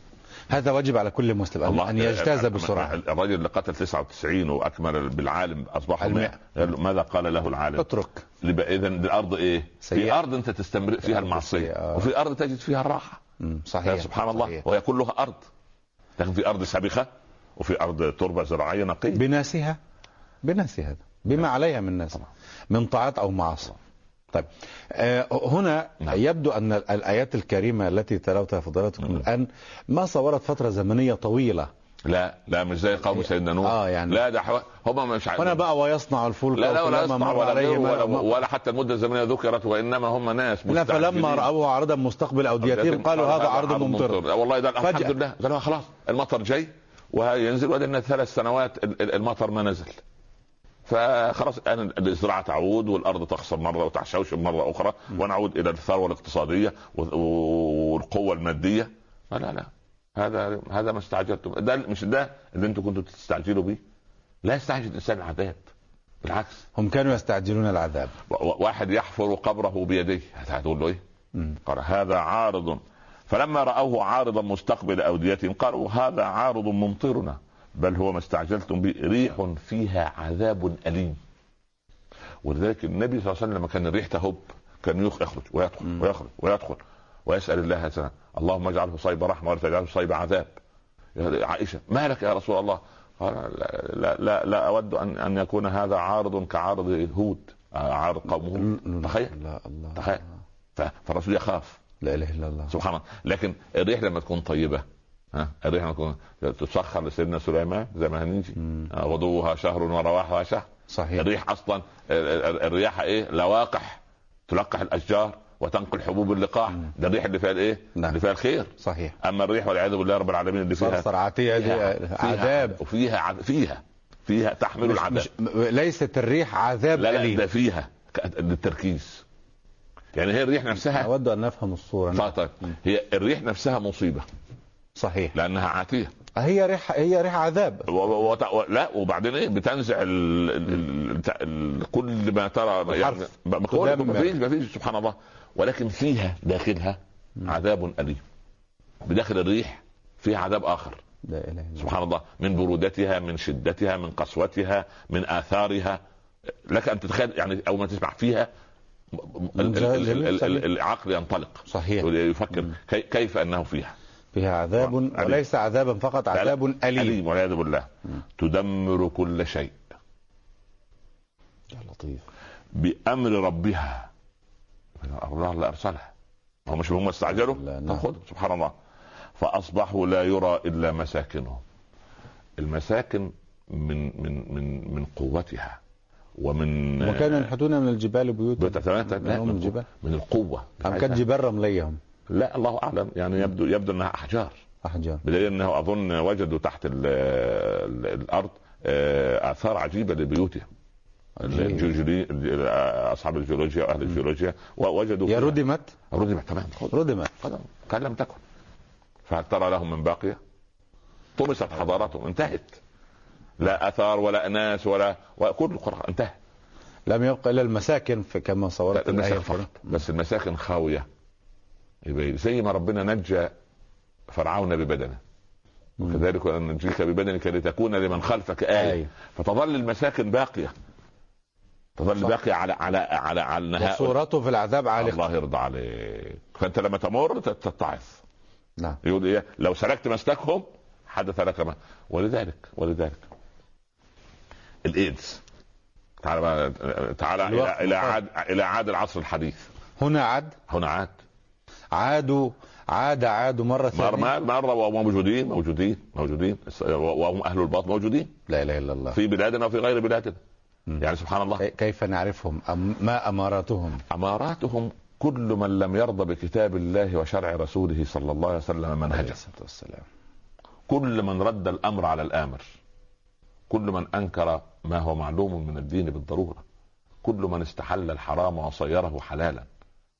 هذا واجب على كل مسلم أن- أن يجتاز بسرعة. الرجل اللي قتل 99 وأكمل بالعالم أصبحوا المئة. 100 قال له ماذا قال له العالم؟ اترك. اذا الأرض إيه؟ في سيئة. أرض أنت تستمر فيها المعصية. آه. وفي أرض تجد فيها الراحة. صحيح سبحان الله. صحيح. وهي كلها أرض. لكن في أرض سابخه وفي أرض تربة زراعية نقية. بناسها بناسها بما عليها من ناس. من طاعات أو معاصي. طيب آه هنا نعم. يبدو أن الآيات الكريمة التي تلوتها فضيلتكم مم. الآن ما صورت فترة زمنية طويلة. لا لا مش زي قوم سيدنا نوح. آه، يعني- لا ده حو... هم مش عارفين هنا بقى ويصنع الفلك لا لا ولا يصنع ولا ولا, ما- ولا حتى المدة الزمنية ذكرت وإنما هم ناس لا فلما. رأوه عارضا مستقبل أوديتهم قالوا هذا عرض ممطر. والله ده. الحمد لله. قالوا خلاص المطر جاي. وينزل وبعدين ثلاث سنوات ال- ال- المطر ما نزل. فخلاص الزراعة تعود والأرض تخسر مرة وتحشوش مرة أخرى ونعود إلى الثروة الاقتصادية والقوة المادية. لا لا هذا هذا ما استعجلتم. ده مش ده اللي أنتم كنتوا تستعجلوا به لا يستعجل الإنسان العذاب. بالعكس. هم كانوا يستعجلون العذاب. واحد يحفر قبره بيديه. هتقول له إيه؟ قال هذا عارض فلما رأوه عارضا مستقبل أوديتهم قالوا هذا عارض ممطرنا بل هو ما استعجلتم به ريح فيها عذاب أليم. ولذلك النبي صلى الله عليه وسلم لما كان الريح تهب كان يخ- يخرج ويدخل مم. ويخرج ويدخل ويسأل الله تعالى اللهم اجعله صيب رحمة ولا تجعله صيب عذاب. يا عائشة ما لك يا رسول الله؟ قال لا لا لا, لا أود أن أن يكون هذا عارض كعارض هود عارض قوم هود تخيل. تخيل. فالرسول يخاف. لا إله إلا الله. سبحان الله. لكن الريح لما تكون طيبة ها؟ الريح لما تكون تسخر لسيدنا سليمان زي ما هنيجي. آه، غدوها شهر ورواحها شهر. صحيح. الريح أصلا ال- ال- الرياح إيه؟ لواقح. تلقح الأشجار وتنقل حبوب اللقاح. مم. ده الريح اللي فيها الإيه؟ نعم. اللي فيها الخير. صحيح. أما الريح والعياذ بالله رب العالمين اللي فيها صرصر عاتية دي عذاب. وفيها عذ- فيها فيها تحمل العذاب. مش ليست الريح عذاب لا لا ده فيها للتركيز يعني هي الريح نفسها أود أن نفهم الصورة. طيب طيب هي الريح نفسها مصيبة. صحيح. لأنها عاتية. هي ريح هي ريح عذاب. و... و... و... لا وبعدين إيه؟ بتنزع ال... ال... ال... كل ما ترى يعني. ما فيش ما فيش سبحان الله. ولكن فيها داخلها عذاب أليم. بداخل الريح فيها عذاب آخر. لا إله إلا سبحان الله. من برودتها من شدتها من قسوتها من آثارها. لك أن تتخيل يعني أول ما تسمع فيها ال- ال- ال- ال- ال- العقل ينطلق. صحيح. يفكر كي- كيف أنه فيها. فيها عذاب. وليس عذابا فقط عذاب أليم. أليم والعياذ بالله. تدمر كل شيء. يا لطيف. بأمر ربها. الله اللي ارسلها هو مش هم استعجلوا نعم. سبحان الله. فأصبحوا لا يرى إلا مساكنهم المساكن من من من من قوتها. ومن وكانوا ينحتون من الجبال بيوتا. لا من من, الجبال. من القوة. أم كانت جبال رملية هم لا الله أعلم. يعني يبدو يبدو أنها أحجار. أحجار. بدليل أنه أظن وجدوا تحت ال ال الأرض آه، آثار عجيبة لبيوتهم. الجيولوجي أصحاب الجيولوجيا وأهل الجيولوجيا ووجدوا فيها- ردمت ردمت تمام. ردمت كان لم تكن. فهل ترى لهم من باقية؟ طمست حضارتهم انتهت. لا أثار ولا أناس ولا وكل القرى انتهت لم يبقى إلا المساكن في كما صورت المساكن فقط. بس المساكن خاوية. زي ما ربنا نجى فرعون ببدنه. وكذلك ننجيك ببدنك لتكون لمن خلفك آية. آية. فتظل المساكن باقية. تظل صح. باقية على على على على النهاية وصورته في العذاب عالقة. الله يرضى عليك. فأنت لما تمر تتعظ. نعم. يقول إيه؟ لو سلكت مسلكهم حدث لك ما. ولذلك ولذلك. الإيدز. تعال بقى تعال إلى مقام. عاد إلى عاد العصر الحديث. هنا عد هنا عاد. عادوا عاد عادوا مرة مر ثانية. مر مرة وهم موجودين موجودين موجودين. وهم أهل الباطن موجودين. لا إله إلا الله. في بلادنا وفي غير بلادنا. مم. يعني سبحان الله. كي- كيف نعرفهم؟ أم ما أماراتهم؟ أماراتهم كل من لم يرضى بكتاب الله وشرع رسوله صلى الله عليه وسلم عليه منهجه الصلاة والسلام. كل من رد الأمر على الآمر. كل من أنكر ما هو معلوم من الدين بالضرورة. كل من استحل الحرام وصيره حلالا.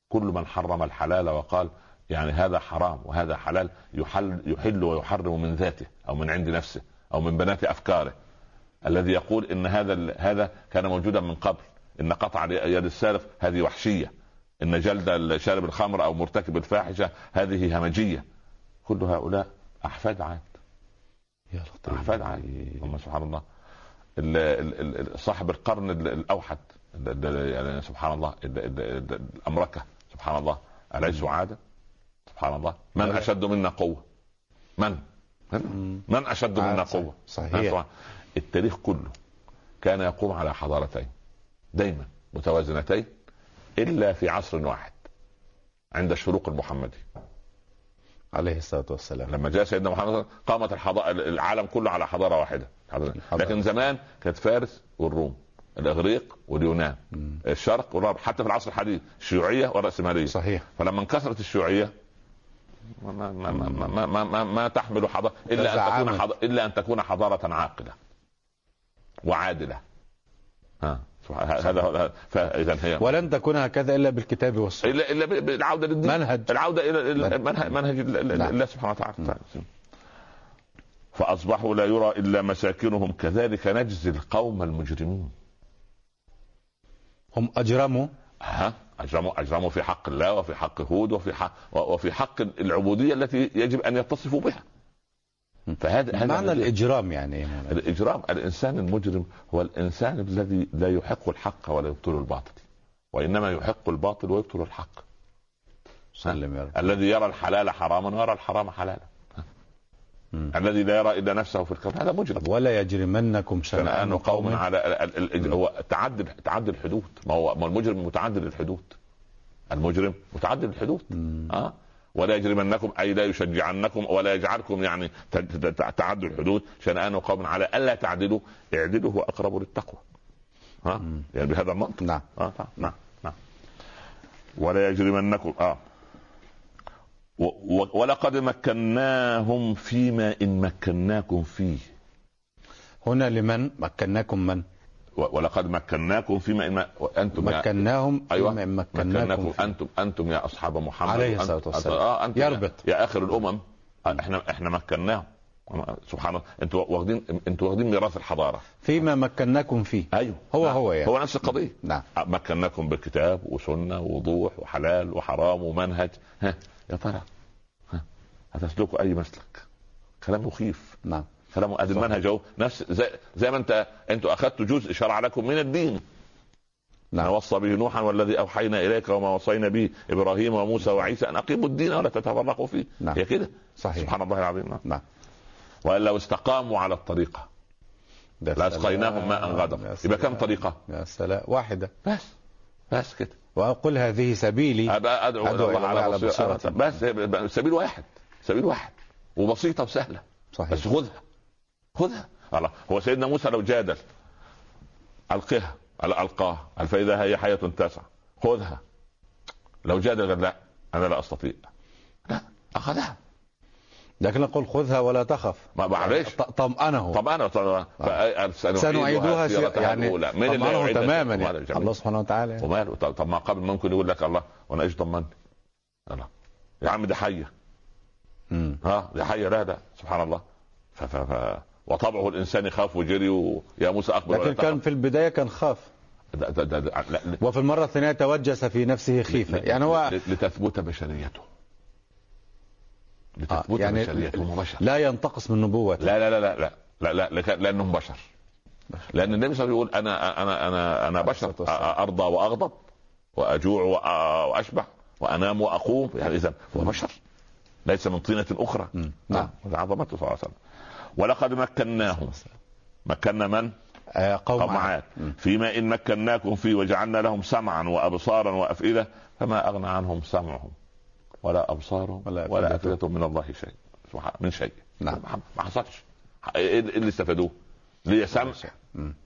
كل من حرم الحلال وقال يعني هذا حرام وهذا حلال يحل يحل ويحرم من ذاته أو من عند نفسه أو من بنات أفكاره. الذي يقول إن هذا هذا كان موجودا من قبل. إن قطع يد السارق هذه وحشية. إن جلد شارب الخمر أو مرتكب الفاحشة هذه همجية. كل هؤلاء أحفاد عاد يا لطيف احفاد عاد هم سبحان الله. ال- ال- ال- صاحب القرن ال- الأوحد ال- ال- يعني سبحان الله ال- ال- ال- الامركه سبحان الله. اليسوا عاده سبحان الله. من. أشد منا قوة؟ من؟ من, أشد منا عاد قوة؟ صحيح. سبحان- التاريخ كله كان يقوم على حضارتين دائما متوازنتين إلا في عصر واحد عند الشروق المحمدي. عليه الصلاة والسلام. لما جاء سيدنا محمد قامت الحضارة العالم كله على حضارة واحدة. لكن زمان كانت فارس والروم الإغريق واليونان. الشرق والغرب حتى في العصر الحديث الشيوعية والرأسمالية. صحيح. فلما انكسرت الشيوعية ما ما ما ما, ما, ما, ما, ما تحمل حضاره إلا أن تكون حضارة إلا أن تكون حضارة عاقلة وعادلة. ها هذا فإذا هي ولن تكون هكذا إلا بالكتاب والسنة. الا إلا بالعودة للدين. منهج. العودة إلى منهج, منهج الله سبحانه وتعالى. فأصبحوا لا يرى إلا مساكنهم. كذلك نجزي القوم المجرمين. هم اجرموا ها اجرموا أجرموا في حق الله وفي حق هود وفي حق وفي حق العبودية التي يجب أن يتصفوا بها. فهذا هذا معنى الإجرام يعني إيه الإجرام الإنسان المجرم هو الإنسان الذي لا يحق الحق ولا يبطل الباطل وإنما يحق الباطل ويبطل الحق. سلم يا رب. الذي يرى الحلال حراما ويرى الحرام حلالا. الذي لا يرى إلا نفسه في الكون هذا مجرم. ولا يجرمنكم شنآن قوم على هو تعدد تعدد الحدود. ما هو المجرم متعدد الحدود. المجرم متعدد الحدود. آه؟ ولا يجرمنكم أي لا يشجعنكم ولا يجعلكم يعني تعدوا الحدود شنآن قوم على ألا تعدلوا اعدلوا هو أقرب للتقوى. ها؟ يعني بهذا المنطق. نعم. آه نعم. نعم. ولا يجرمنكم. آه. ولقد مكناهم فيما ان مكناكم فيه. هنا لمن؟ مكناكم من؟ ولقد مكناكم فيما إن أنتم مكناهم أيوة. فيما إن مكناكم, مكناكم. أنتم أنتم يا أصحاب محمد. عليه الصلاة والسلام. آه أنتم يربط يا آخر الأمم. إحنا إحنا مكناهم. سبحان الله. أنتوا واخدين أنتوا واخدين ميراث الحضارة. فيما مكناكم فيه. أيوه. هو نعم. هو يعني. هو نفس القضية. نعم. مكناكم بكتاب وسنة ووضوح وحلال وحرام ومنهج. ها. يا ترى. ها. هتسلكوا أي مسلك. كلام مخيف. نعم. كلام ادي المنهج أهو. نفس زي, زي ما انت أنتوا أخذتوا جزء شرع لكم من الدين. نعم. وصى به نوحا والذي أوحينا إليك وما وصينا به إبراهيم وموسى وعيسى أن أقيموا الدين ولا تتفرقوا فيه. نعم. هي كده؟ صحيح. سبحان الله العظيم. نعم, نعم. وإن لو استقاموا على الطريقة لاسقيناهم ماء غدق يبقى كم طريقة؟ يا سلام. واحدة. بس. بس كده. وأقول هذه سبيلي. أدعو, أدعو الله على بصيرة. بس سبيل واحد. سبيل واحد. وبسيطة وسهلة. صحيح. بس خذها. خذها الله هو سيدنا موسى لو جادل القها ألقاه. فإذا هي حيه تسعى خذها. لو جادل قال لا أنا لا أستطيع. لا أخذها. لكن نقول خذها ولا تخف. ما معلش طمأنه. طمأنه. سنعيدها يعني من طمأنه تماما يعني. الله سبحانه وتعالى. وماله طب ما قبل ممكن يقول لك الله وأنا إيش الله يا عم دي حية. ها دي حية لا لا. سبحان الله. ف ف ف وطبعه الإنسان يخاف وجري ويا موسى أقبل لكن كان في البداية كان خاف. ده ده ده ده لا وفي المرة الثانية توجس في نفسه خيفة. يعني هو لتثبت بشريته. لتثبت يعني بشريته بشر. لا ينتقص من نبوته لا لا لا لا لا لا, لا لأنهم بشر. لأن النبي صلى الله عليه وسلم يقول أنا أنا أنا أنا بشر. أرضى وأغضب وأجوع وأشبع وأنام وأقوم. يعني اذا هو بشر. ليس من طينة أخرى. نعم. عظمته صلى الله عليه وسلم. ولقد مكناهم. مكنا من؟ آه قوم عاد. فيما إن مكناكم فيه وجعلنا لهم سمعا وابصارا وأفئدة فما أغنى عنهم سمعهم ولا أبصارهم ولا, ولا أفئدتهم. من الله شيء. من شيء. نعم. ما حصلش. إيه اللي استفادوه؟ ليه سمع؟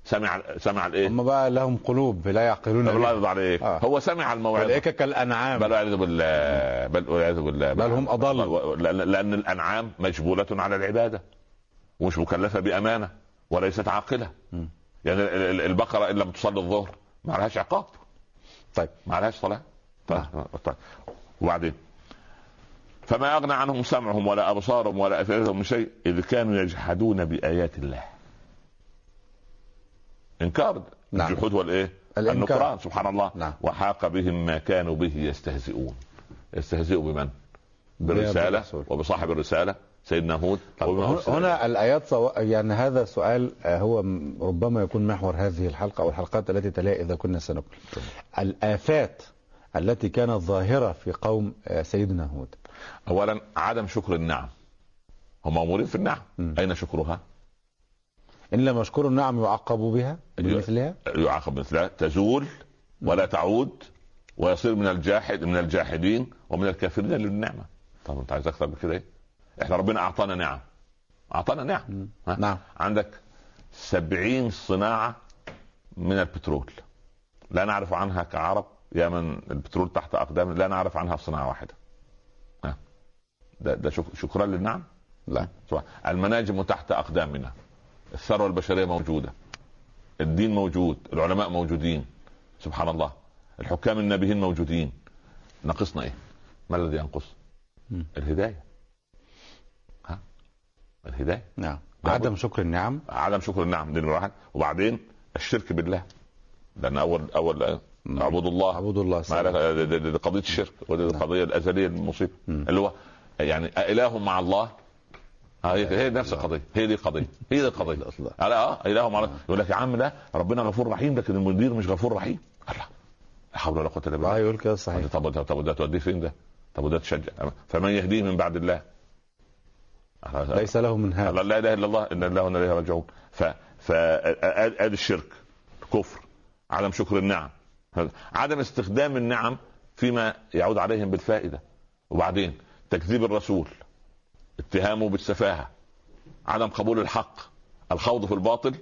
سمع سمع الإيه؟ هم بقى لهم قلوب لا يعقلون الله يرضى عليك. آه. هو سمع الموعظة. اولئك كالأنعام. بل والعياذ بالله. بل والعياذ بالله. بل هم أضل. لأن الأنعام مجبولة على العبادة. ومش مكلفة بأمانة وليست عاقلة م. يعني البقرة ان لم تصلي الظهر ما عليهاش عقاب طيب ما عليهاش صلاة طيب. طيب. وبعدين فما اغنى عنهم سمعهم ولا أبصارهم ولا أفئدتهم من شيء إذ كانوا يجحدون بآيات الله إنكار نعم. الجحود والإيه؟ النكران سبحان الله نعم. وحاق بهم ما كانوا به يستهزئون يستهزئوا بمن؟ بالرسالة وبصاحب الرسالة سيدنا هود هنا الآيات صو... يعني هذا سؤال هو ربما يكون محور هذه الحلقة أو الحلقات التي تليها إذا كنا سنقل الآفات التي كانت ظاهرة في قوم سيدنا هود. اولا عدم شكر النعم. هم مأمورين في النعم. م. أين شكرها؟ إن لم يشكروا النعم يعاقبوا بها بمثلها؟ يعاقب مثلها. تزول ولا تعود ويصير من الجاحد من الجاحدين ومن الكافرين للنعمة. طب أنت عايز أكثر من كده إيه؟ إحنا ربنا أعطانا نعم. أعطانا نعم. ها؟ نعم. عندك سبعين صناعة من البترول. لا نعرف عنها كعرب يا من البترول تحت أقدامنا لا نعرف عنها صناعة واحدة. ها؟ ده, ده شك- شكرا للنعم؟ لا. سواء. المناجم تحت أقدامنا الثروة البشرية موجودة. الدين موجود. العلماء موجودين. سبحان الله. الحكام النابهين موجودين. ناقصنا إيه؟ ما الذي ينقص؟ مم. الهداية. نعم. عدم شكر النعم. عدم شكر النعم دي نمرة واحد وبعدين الشرك بالله. لأن اول اول اعبدوا الله. اعبدوا الله دي- قضية الشرك ودي نعم. القضية الأزلية المصيبة. اللي هو يعني إله مع الله. هي هي نفس القضية. هي دي القضية. هي دي القضية. لا آه إله مع الله. يقول لك يا عم لا ربنا غفور رحيم لكن المدير مش غفور رحيم. الله لا. حول ولا قوة إلا آه بالله يقول كده صحيح. طب طب ده توديه فين ده؟ طب وده تشجع. فمن يهديه من بعد الله؟ ليس له من هذا. لا إله إلا الله إن الله إليه راجعون. ف ف أدي الشرك كفر عدم شكر النعم. عدم استخدام النعم فيما يعود عليهم بالفائدة. وبعدين تكذيب الرسول اتهامه بالسفاهة عدم قبول الحق الخوض في الباطل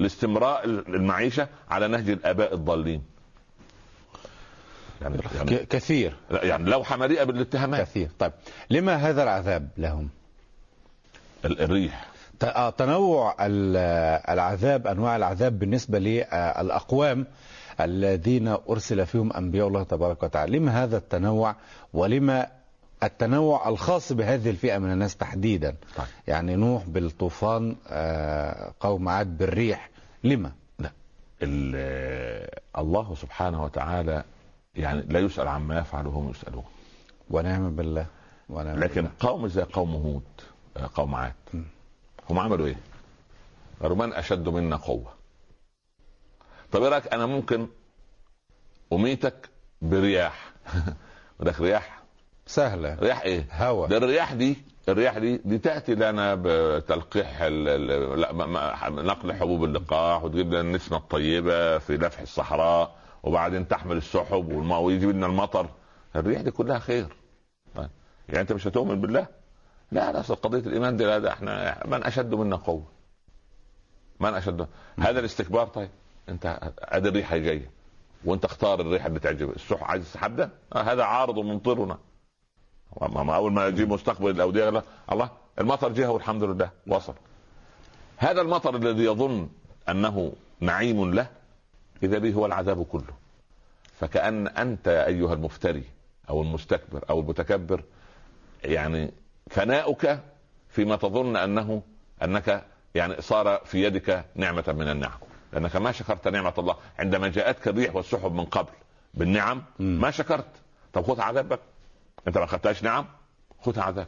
الاستمراء المعيشة على نهج الآباء الضالين. يعني يعني, كثير. يعني لوحة مليئة بالاتهامات. كثير. طيب لما هذا العذاب لهم؟ الريح آه، تنوع آه، العذاب أنواع العذاب بالنسبة للأقوام الذين أرسل فيهم أنبياء الله تبارك وتعالى. لما هذا التنوع ولما التنوع الخاص بهذه الفئة من الناس تحديدا؟ طيب. يعني نوح بالطوفان آه، قوم عاد بالريح. لما؟ ال- الله سبحانه وتعالى يعني لا يسأل عما يفعل وهم يسألون. ونعم بالله ونعم لكن بالله. قوم زي قوم هود. قوم عاد. هم عملوا إيه؟ قالوا من أشد منا قوة طب إيه رأيك أنا ممكن أميتك برياح ودك رياح سهلة رياح إيه؟ هوا ده الرياح دي الرياح دي دي تأتي لنا بتلقيح ال- ال- لا ما- ما- نقل حبوب اللقاح وتجيب لنا النسمة الطيبة في لفح الصحراء وبعدين تحمل السحب ويجيب لنا المطر الريح دي كلها خير طيب. يعني أنت مش هتؤمن بالله لا لا قضية الإيمان دي لا ده إحنا من أشد منا قوة. من أشد هذا الاستكبار طيب. أنت ادي الريحة جاية. وأنت اختار الريحة اللي تعجبك. السحب عايز السحاب ده آه هذا عارض ممطرنا ما أول ما يجي مستقبل الأودية لك الله المطر جه والحمد لله وصل. هذا المطر الذي يظن أنه نعيم له إذا به هو العذاب كله. فكأن أنت أيها المفتري أو المستكبر أو المتكبر يعني فناؤك فيما تظن أنه أنك يعني صار في يدك نعمة من النعم. لأنك ما شكرت نعمة الله. عندما جاءتك الريح والسحب من قبل بالنعم. ما شكرت. طب خذ عذابك أنت ما أخذتهاش نعم؟ خذها عذاب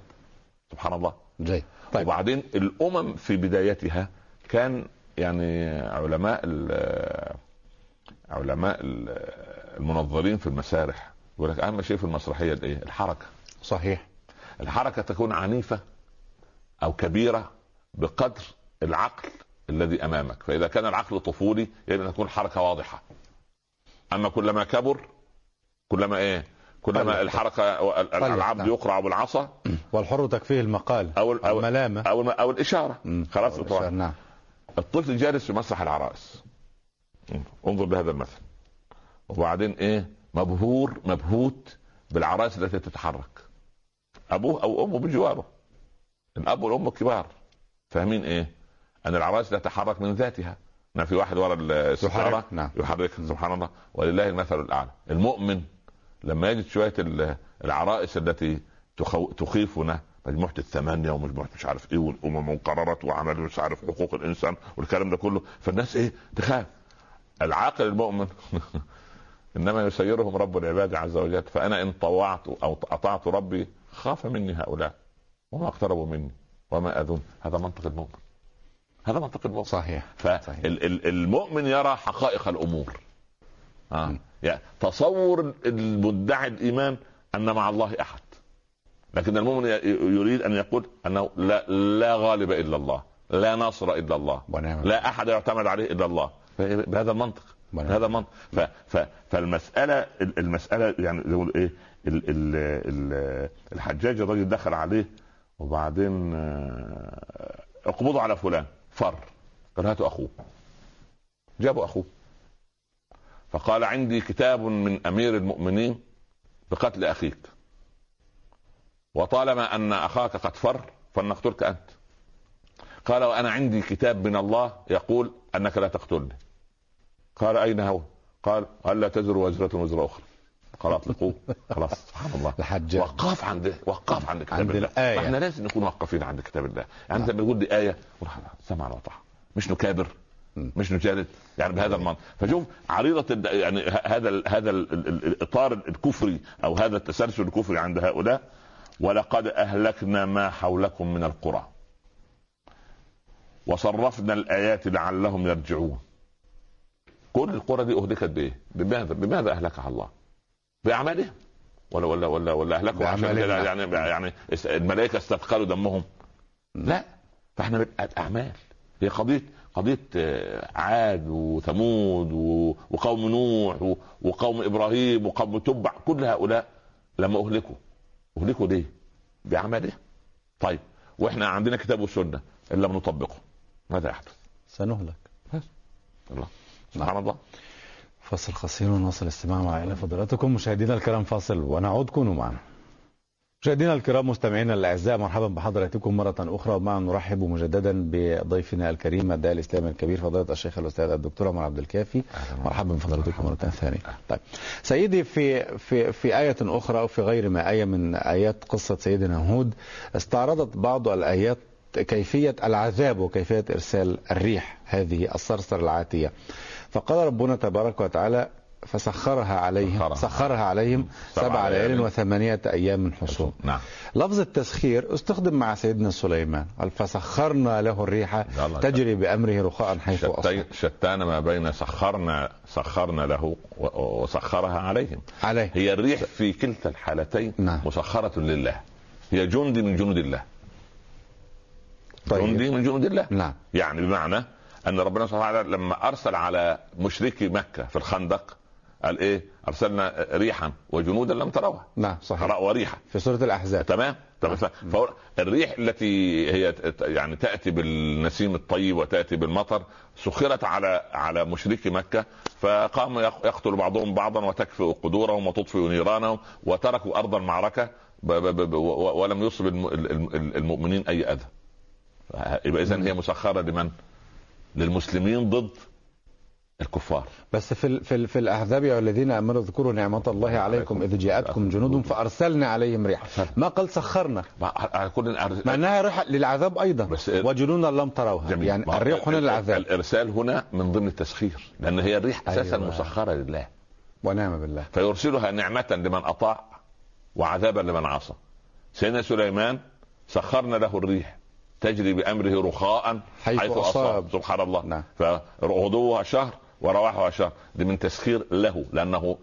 سبحان الله. جيد. طيب. وبعدين الأمم في بدايتها كان يعني علماء ال- علماء ال- المنظرين في المسارح. يقول لك أهم شيء في المسرحية الايه؟ الحركة. صحيح. الحركة تكون عنيفة أو كبيرة بقدر العقل الذي أمامك. فإذا كان العقل طفولي يجب أن تكون الحركه واضحة. أما كلما كبر كلما إيه كلما قلت. الحركة العبد نعم. يقرع بالعصا. والحر تكفيه المقال أو أو الملامة. أو, أو الإشارة. خلاص نعم. الطفل جالس في مسرح العرائس. انظر لهذا المثل. وبعدين إيه مبهور مبهوت بالعرائس التي تتحرك. أبوه أو أمه بجواره الاب والأم كبار. فاهمين إيه؟ أن العرائس لا تتحرك من ذاتها. ما في واحد ورا الستاره يحرك، نعم. يحركها سبحان الله. ولله المثل الأعلى. المؤمن لما يجد شوية ال- العرائس التي تخو... تخيفنا مجموعه الثمانيه ومجموعه مش عارف إيه والأمم وقررت وعمل مش عارف حقوق الإنسان والكلام ده كله. فالناس إيه؟ تخاف. العاقل المؤمن إنما يسيرهم رب العباد عز وجل. فأنا إن طوعت أو أطعت ربي خاف مني هؤلاء. وما اقتربوا مني. وما أذن. هذا منطق المؤمن هذا منطق المؤمن صحيح. فالمؤمن يرى حقائق الأمور. آه. يعني تصور المدعي الإيمان أن مع الله أحد. لكن المؤمن يريد أن يقول أنه لا لا غالب إلا الله. لا ناصر إلا الله. ونعم لا أحد يعتمد عليه إلا الله. بهذا المنطق. بهذا المنطق ف ف فالمسألة المسألة يعني زي إيه ال ال ال الحجاج الراجل دخل عليه وبعدين آه، اقبضوا على فلان فر قال هاتوا أخوه. جابوا أخوه. فقال عندي كتاب من أمير المؤمنين بقتل أخيك. وطالما أن أخاك قد فر فلنقتلك أنت. قال وأنا عندي كتاب من الله يقول أنك لا تقتلني. قال أين هو؟ قال الا تزر وزره وزر أخرى. قال أطلقوه. خلاص سبحان الله. الحج وقاف عند وقاف عند كتاب عند الله. الآية. إحنا لازم نكون موقفين عند كتاب الله. يعني أنت بتقول لي آية سمع وطاعه مش نكابر. مش نجالد يعني بهذا المنطق. فشوف عريضة يعني هذا ال هذا ال ال الإطار الكفري أو هذا التسلسل الكفري عند هؤلاء. ولقد أهلكنا ما حولكم من القرى. وصرفنا الآيات لعلهم يرجعون. كل القرى دي أهلكت بإيه؟ بماذا؟ بماذا أهلكها الله؟ بأعمالهم. ولا ولا ولا ولا أهلكوا عشان يعني يعني است- الملائكة استثقلوا دمهم. لا. فإحنا بنبقى الاعمال هي قضيه قضية آه، عاد وثمود وقوم نوح وقوم إبراهيم وقوم تبع. كل هؤلاء لما أهلكوا. أهلكوا ليه؟ بأعمالهم. طيب. وإحنا عندنا كتاب وسنة. إن لم نطبقه. ماذا يحدث؟ سنهلك. الله سبحان الله. فاصل قصير ونواصل الاستماع مع إلى فضلاتكم مشاهدينا الكرام فاصل ونعود. كونوا معنا. مشاهدينا الكرام مستمعينا الأعزاء مرحبا بحضراتكم مرة أخرى. ومعا نرحب مجددا بضيفنا الكريم الداعي الإسلامي الكبير فضيلة الشيخ الأستاذ الدكتور عمر عبد الكافي. مرحبا بفضلاتكم مرة ثانية. طيب. سيدي في في في آية أخرى أو في غير ما آية من آيات قصة سيدنا هود استعرضت بعض الآيات كيفية العذاب وكيفية إرسال الريح هذه الصرصر العاتية. فقال ربنا تبارك وتعالى فسخرها عليهم سخرها. سخرها عليهم سبع ليال. وثمانية أيام حصول نعم. لفظ التسخير استخدم مع سيدنا سليمان. قال فسخرنا له الريح. تجري بأمره رخاء حيث أصاب شتان ما بين سخرنا سخرنا له وسخرها عليهم. عليه. هي الريح في كلتا الحالتين نعم. مسخرة لله. هي جندي من جنود الله. طيب. جندي من جنود الله. نعم. يعني بمعنى أن ربنا سبحانه وتعالى لما أرسل على مشركي مكة في الخندق قال إيه؟ أرسلنا ريحا وجنودا لم تروها. نعم صحيح. وريحا في سورة الأحزاب. تمام؟ تمام فهو الريح التي هي يعني تأتي بالنسيم الطيب وتأتي بالمطر سخرت على على مشركي مكة فقام يق- يقتل بعضهم بعضا وتكفئ قدورهم وتطفئ نيرانهم وتركوا أرض المعركة ولم يصب الم- ال- ال- المؤمنين أي أذى. يبقى اذا هي مسخرة لمن؟ للمسلمين ضد الكفار. بس في ال- في ال- في الأحزاب يا الذين آمنوا اذكروا نعمة الله عليكم إذ جاءتكم جنود فأرسلنا عليهم ريح. ما قال سخرنا؟ مع أنها ريح للعذاب أيضا. بس- وجنودا لم تروها. جميل. يعني الريح هنا للعذاب الإرسال هنا من ضمن التسخير لأن هي الريح أساسا أيوة. مسخرة لله. ونعم بالله. فيرسلها نعمة لمن أطاع وعذابا لمن عصى. سيدنا سليمان سخرنا له الريح. تجري بأمره رخاء حيث حيث, أصاب. أصاب سبحان الله نعم. فغدوها شهر ورواحها شهر دي من تسخير له لأنه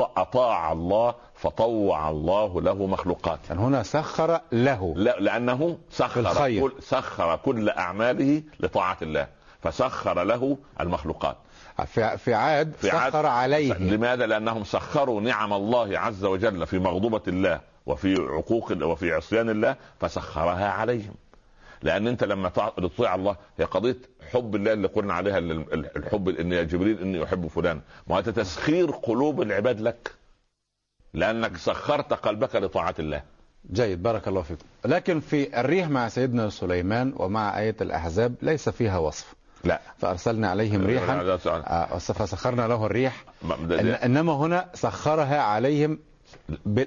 أطاع الله فطوع الله له مخلوقات يعني هنا سخر له لا لأنه سخر الخير. كل سخر كل أعماله لطاعة الله فسخر له المخلوقات في في عاد في عاد- سخر عليه لماذا؟ لأنهم سخروا نعم الله عز وجل في مغضوبة الله وفي عقوق وفي عصيان الله فسخرها عليهم. لأن انت لما تطيع الله هي قضية حب الله اللي قلنا عليها ال- ال- الحب إن يا جبريل إني أحب فلان. ما تسخير قلوب العباد لك. لأنك سخرت قلبك لطاعة الله. جيد بارك الله فيكم. لكن في الريح مع سيدنا سليمان ومع آية الأحزاب ليس فيها وصف. لا. فأرسلنا عليهم ريحا. آه، فسخرنا له الريح. إنما هنا سخرها عليهم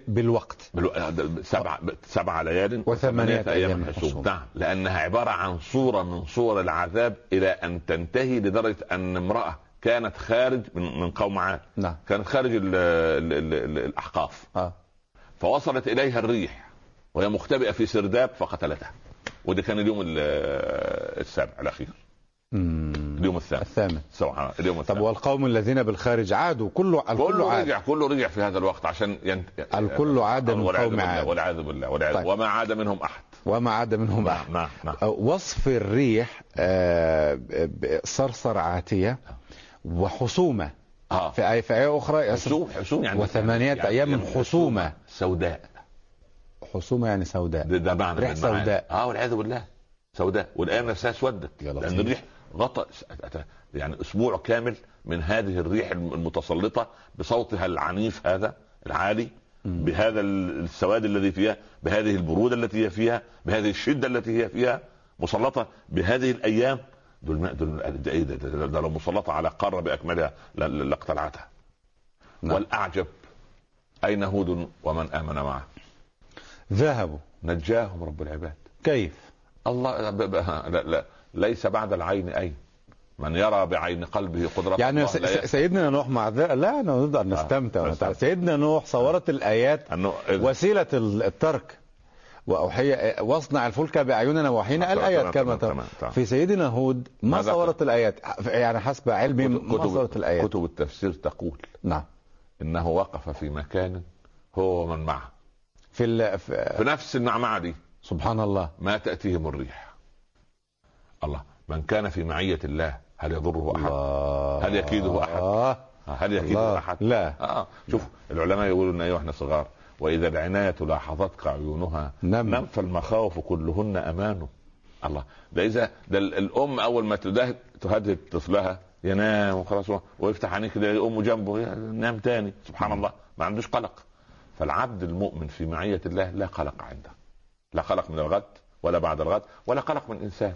بالوقت. بالو- سبع سبع ليال وثمانية أيام. حسوم نعم. لأنها عبارة عن صورة من صور العذاب إلى أن تنتهي لدرجة أن امرأة كانت خارج من من قوم عاد. نعم. كانت خارج ال ال ال ال الأحقاف. آه. فوصلت إليها الريح وهي مختبئة في سرداب فقتلتها. وده كان اليوم ال- السابع الأخير. مم. اليوم الثامن. الثامن. سبحان اليوم طب الثامن. والقوم الذين بالخارج عادوا؟ كله الكل كله عاد. رجع كله رجع في هذا الوقت عشان ينت... الكل عاد من قوم عاد. والعياذ بالله والعياذ طيب. وما عاد منهم أحد. وما عاد منهم أحد. نعم نعم. وصف الريح آه، ب- صرصر عاتية وحسومة آه. في آية في آية أخرى يصف حسوم حسوم يعني وثمانية يعني أيام يعني حسومة سوداء. حسومة يعني سوداء. ده, ده معنى ريح. سوداء. آه والعياذ بالله. سوداء. والايام نفسها اسودت. لأن الريح غطى يعني أسبوع كامل من هذه الريح المتسلطة بصوتها العنيف هذا العالي بهذا السواد الذي فيها بهذه البرودة التي هي فيها بهذه الشدة التي هي فيها مسلطة بهذه الأيام. دول دول ده إيه ده, ده, ده لو مسلطة على قارة بأكملها لاقتلعتها نعم. والأعجب أين هود ومن آمن معه؟ ذهبوا. نجاهم رب العباد. كيف؟ الله ب- لا لا. ليس بعد العين اين من يرى بعين قلبه قدرة يعني الله س- يخفى. سيدنا نوح مع ذلك لا نقدر نستمتع نستمتع. سيدنا نوح صورت الآيات إنه وسيلة ال- الترك. وأوحي وأصنع الفلك بأعيننا وحينا تمام، الآيات كما ترى. في سيدنا هود ما صورت الآيات؟ يعني حسب علمي ما صورت الآيات. كتب التفسير تقول نعم. إنه وقف في مكان هو ومن معه. في, ال... في في نفس المعمعة دي. سبحان الله. ما تأتيهم الريح. الله. من كان في معية الله هل يضره أحد؟ الله. هل يكيده أحد؟ آه. هل يكيده الله. أحد؟ لا. آه. شوف العلماء يقولوا ان ايها إحنا صغار؟ وإذا العناية لاحظتك عيونها نم. نم فالمخاوف كلهن أمان. الله. ده إذا ده ال- الأم أول ما تده- تهدد طفلها ينام وخلاص ويفتح عينيه كده أمه جنبه نام تاني. سبحان الله. ما عندوش قلق. فالعبد المؤمن في معية الله لا قلق عنده. لا قلق من الغد ولا بعد الغد ولا قلق من إنسان.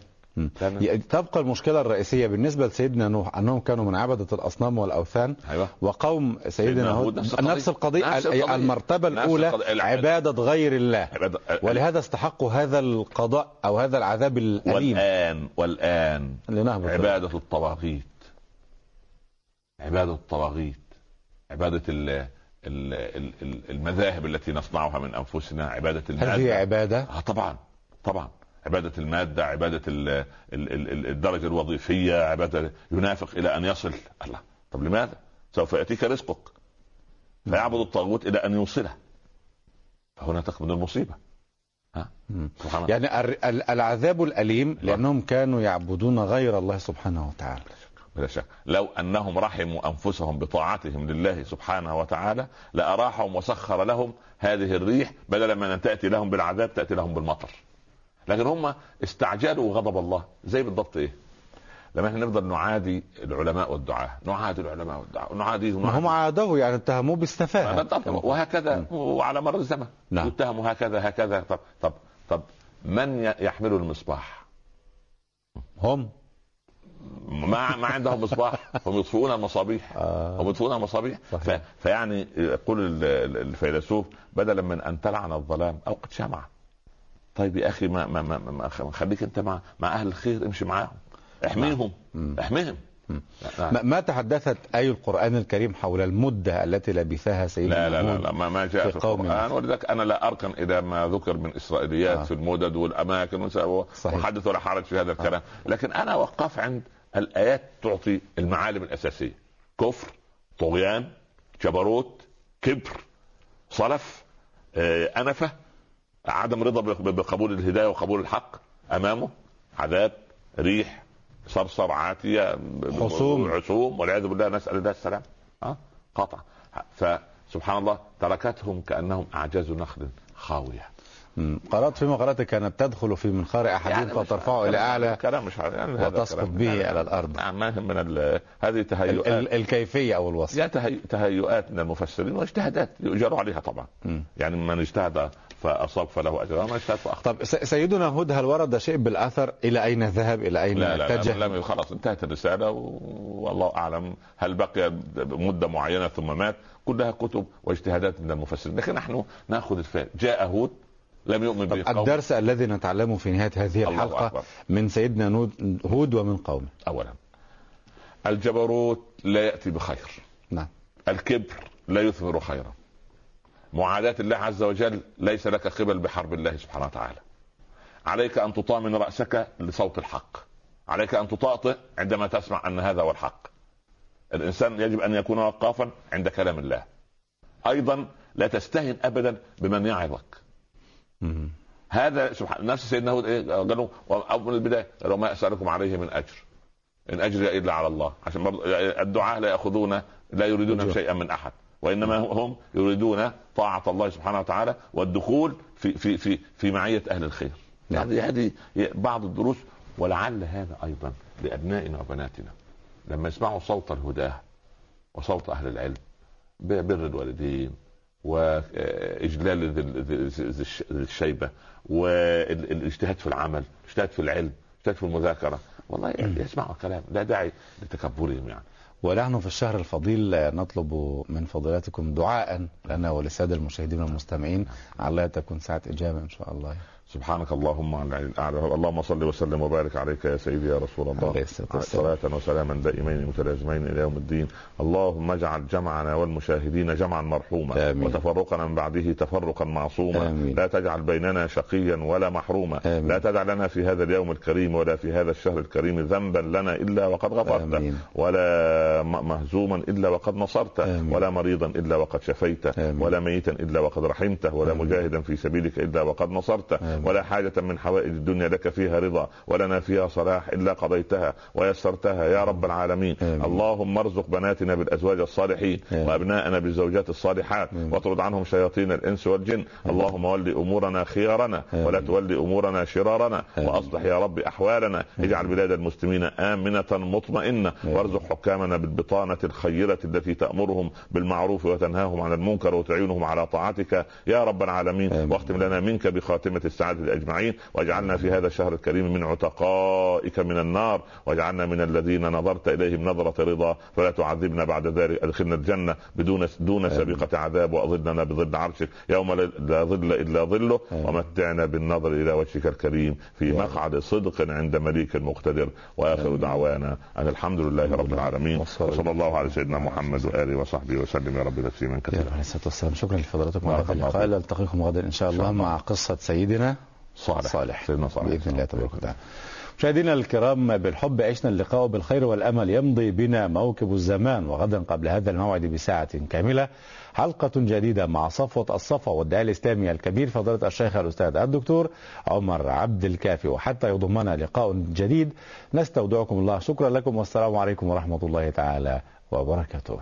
تبقى المشكلة الرئيسية بالنسبة لسيدنا نوح أنهم كانوا من عبدة الأصنام والأوثان أيوه. وقوم سيدنا هود نفس القضية. نفس القضية نفس القضية. المرتبة نفس الأولى القضية. عبادة غير الله. عبادة- ولهذا استحقوا هذا القضاء أو هذا العذاب الأليم. والآن والآن لنهبط عبادة الطواغيت. عبادة الطواغيت. عبادة ال ال ال ال المذاهب التي نصنعها من أنفسنا. عبادة هل المادة هي عبادة؟ آه طبعا طبعا. عبادة المادة عبادة ال ال ال ال الدرجة الوظيفية عبادة ينافق إلى أن يصل. الله. طب لماذا؟ سوف يأتيك رزقك. فيعبد الطاغوت إلى أن يوصله. فهنا تكمن المصيبة. ها؟ يعني ال- ال- العذاب الأليم لأنهم كانوا يعبدون غير الله سبحانه وتعالى. بلا شك. لو أنهم رحموا أنفسهم بطاعتهم لله سبحانه وتعالى لأراحهم وسخر لهم هذه الريح بدلا من أن تأتي لهم بالعذاب تأتي لهم بالمطر. لكن هم استعجلوا غضب الله. زي بالضبط إيه؟ لما إحنا نفضل نعادي العلماء والدعاة. نعادي العلماء والدعاة. نعاديهم ما هم عادوه يعني اتهموه بالسفاهة. وهكذا وعلى مر الزمن. نعم. يتهموا هكذا هكذا. طب طب طب من يحمل المصباح؟ هم. ما ما عندهم مصباح. هم يطفئون المصابيح. آه. هم يطفئون المصابيح. ف... فيعني يقول ال- ال- الفيلسوف بدلا من أن تلعن الظلام أوقد شمعة. طيب يا أخي ما ما ما, ما ما خليك أنت مع مع أهل الخير امشي معاهم احميهم. احميهم. لا ما- ما تحدثت أي القرآن الكريم حول المدة التي لبثها سيدنا لا لا, لا, لا ما, ما جاء في في قوم القرآن ولذلك أنا لا اركن إلى ما ذكر من إسرائيليات آه. في المدد صحيح. وحدث ولا حرج في هذا الكلام لكن أنا وقف عند الآيات تعطي المعالم الأساسية كفر طغيان جبروت كبر صلف آه، أنفة عدم رضا بقبول الهداية وقبول الحق أمامه عذاب ريح صرصر عاتية حصوم. عصوم والعياذ بالله نسأل الله السلام ها قطع فسبحان الله تركتهم كأنهم أعجاز نخل خاوية. قرأت فيما قرأت كانت تدخل في منخار أحدهم مش- فترفعه إلى أعلى كلام مش يعني وتسقط به يعني على الأرض. نعم من هذه تهيؤات. ال- الكيفية أو الوصف. يا تهي- تهيؤات من المفسرين واجتهادات يؤجر عليها طبعا. مم. يعني من اجتهد فأصاب فله أجر ومن اجتهد فأخطأ. طب سيدنا هود هل ورد شيء بالأثر؟ إلى أين ذهب؟ إلى أين لا لا, اتجه لا لم خلاص انتهت الرسالة و- والله أعلم هل بقي مدة معينة ثم مات. كلها كتب واجتهادات من المفسرين. لكن نحن ناخذ الفائده جاء هود لم يؤمن به الدرس الذي نتعلمه في نهاية هذه الحلقة أكبر. من سيدنا هود ومن قومه. اولا. الجبروت لا يأتي بخير. نعم. الكبر لا يثمر خيرا. معاداة الله عز وجل ليس لك قبل بحرب الله سبحانه وتعالى. عليك أن تطامن رأسك لصوت الحق. عليك أن تطاطئ عندما تسمع أن هذا هو الحق. الإنسان يجب أن يكون وقافا عند كلام الله. أيضا لا تستهن أبدا بمن يعظك. هذا سبحان نفس سيدنا هود إيه قالوا أو من البداية قالوا ما اسالكم عليه من أجر إن اجري الا على الله عشان برضه الدعاء لا يأخذون لا يريدون. شيئا من أحد وإنما هم يريدون طاعة الله سبحانه وتعالى والدخول في في في في معية أهل الخير نعم. هذه هذه بعض الدروس ولعل هذا أيضا لأبنائنا وبناتنا لما يسمعوا صوت الهداة وصوت أهل العلم بر الوالدين وإجلال ذي- الشيبة والاجتهاد في العمل الاجتهاد في العلم الاجتهاد في المذاكرة. والله يسمعوا كلام لا داعي لتكبرهم يعني. ونحن في الشهر الفضيل نطلب من فضيلتكم دعاء لنا وللساده المشاهدين والمستمعين على تكون ساعة إجابة إن شاء الله. سبحانك اللهم الاعلى اللهم صل وسلم وبارك عليك يا سيدي يا رسول الله عليه الصلاة والسلام. صلاة وسلاما دائمين متلازمين إلى يوم الدين اللهم اجعل جمعنا والمشاهدين جمعا مرحوما آمين. وتفرقنا من بعده تفرقا معصوما آمين. لا تجعل بيننا شقيا ولا محروما آمين. لا تدع لنا في هذا اليوم الكريم ولا في هذا الشهر الكريم ذنبا لنا إلا وقد غفرته آمين. ولا مهزوما إلا وقد نصرته آمين. ولا مريضا إلا وقد شفيته آمين. ولا ميتا إلا وقد رحمته ولا آمين. مجاهدا في سبيلك إلا وقد نصرته آمين. ولا حاجة من حوائج الدنيا لك فيها رضا ولنا فيها صلاح إلا قضيتها ويسرتها يا رب العالمين آمين. اللهم ارزق بناتنا بالأزواج الصالحين آمين. وأبناءنا بالزوجات الصالحات آمين. واطرد عنهم شياطين الإنس والجن اللهم ول أمورنا خيارنا ولا آمين. تولي أمورنا شرارنا آمين. وأصلح يا رب أحوالنا اجعل بلاد المسلمين آمنة مطمئنة آمين. وارزق حكامنا بالبطانة الخيرة التي تأمرهم بالمعروف وتنهاهم عن المنكر وتعينهم على طاعتك يا رب العالمين آمين. واختم لنا منك بخاتمة السعادة أجمعين واجعلنا في هذا الشهر الكريم من عتقائك من النار واجعلنا من الذين نظرت إليهم نظرة رضا فلا تعذبنا بعد ذلك أدخلنا الجنة بدون دون سابقة عذاب وأظلنا بظل عرشك يوم لا ظل إلا ظله. ومتعنا بالنظر إلى وجهك الكريم في مقعد صدق عند مليك مقتدر وآخر. دعوانا أن الحمد لله رب العالمين وصلى الله على سيدنا محمد وآله وصحبه وسلم يا رب تسليما كثيرا عليه الصلاة والسلام شكرا لفضيلتكم على اللقاء. نلتقيكم غدا إن شاء الله شاء الله. مع قصة سيدنا صالح. صالح. سيدنا صالح. بإذن الله تبارك وتعالى. مشاهدينا الكرام بالحب عشنا اللقاء بالخير والأمل. يمضي بنا موكب الزمان وغدا قبل هذا الموعد بساعة كاملة. حلقة جديدة مع صفوة الصفا والداعي الإسلامي الكبير فضيلة الشيخ الأستاذ الدكتور عمر عبد الكافي. وحتى يضمنا لقاء جديد نستودعكم الله. شكرا لكم والسلام عليكم ورحمة الله تعالى وبركاته.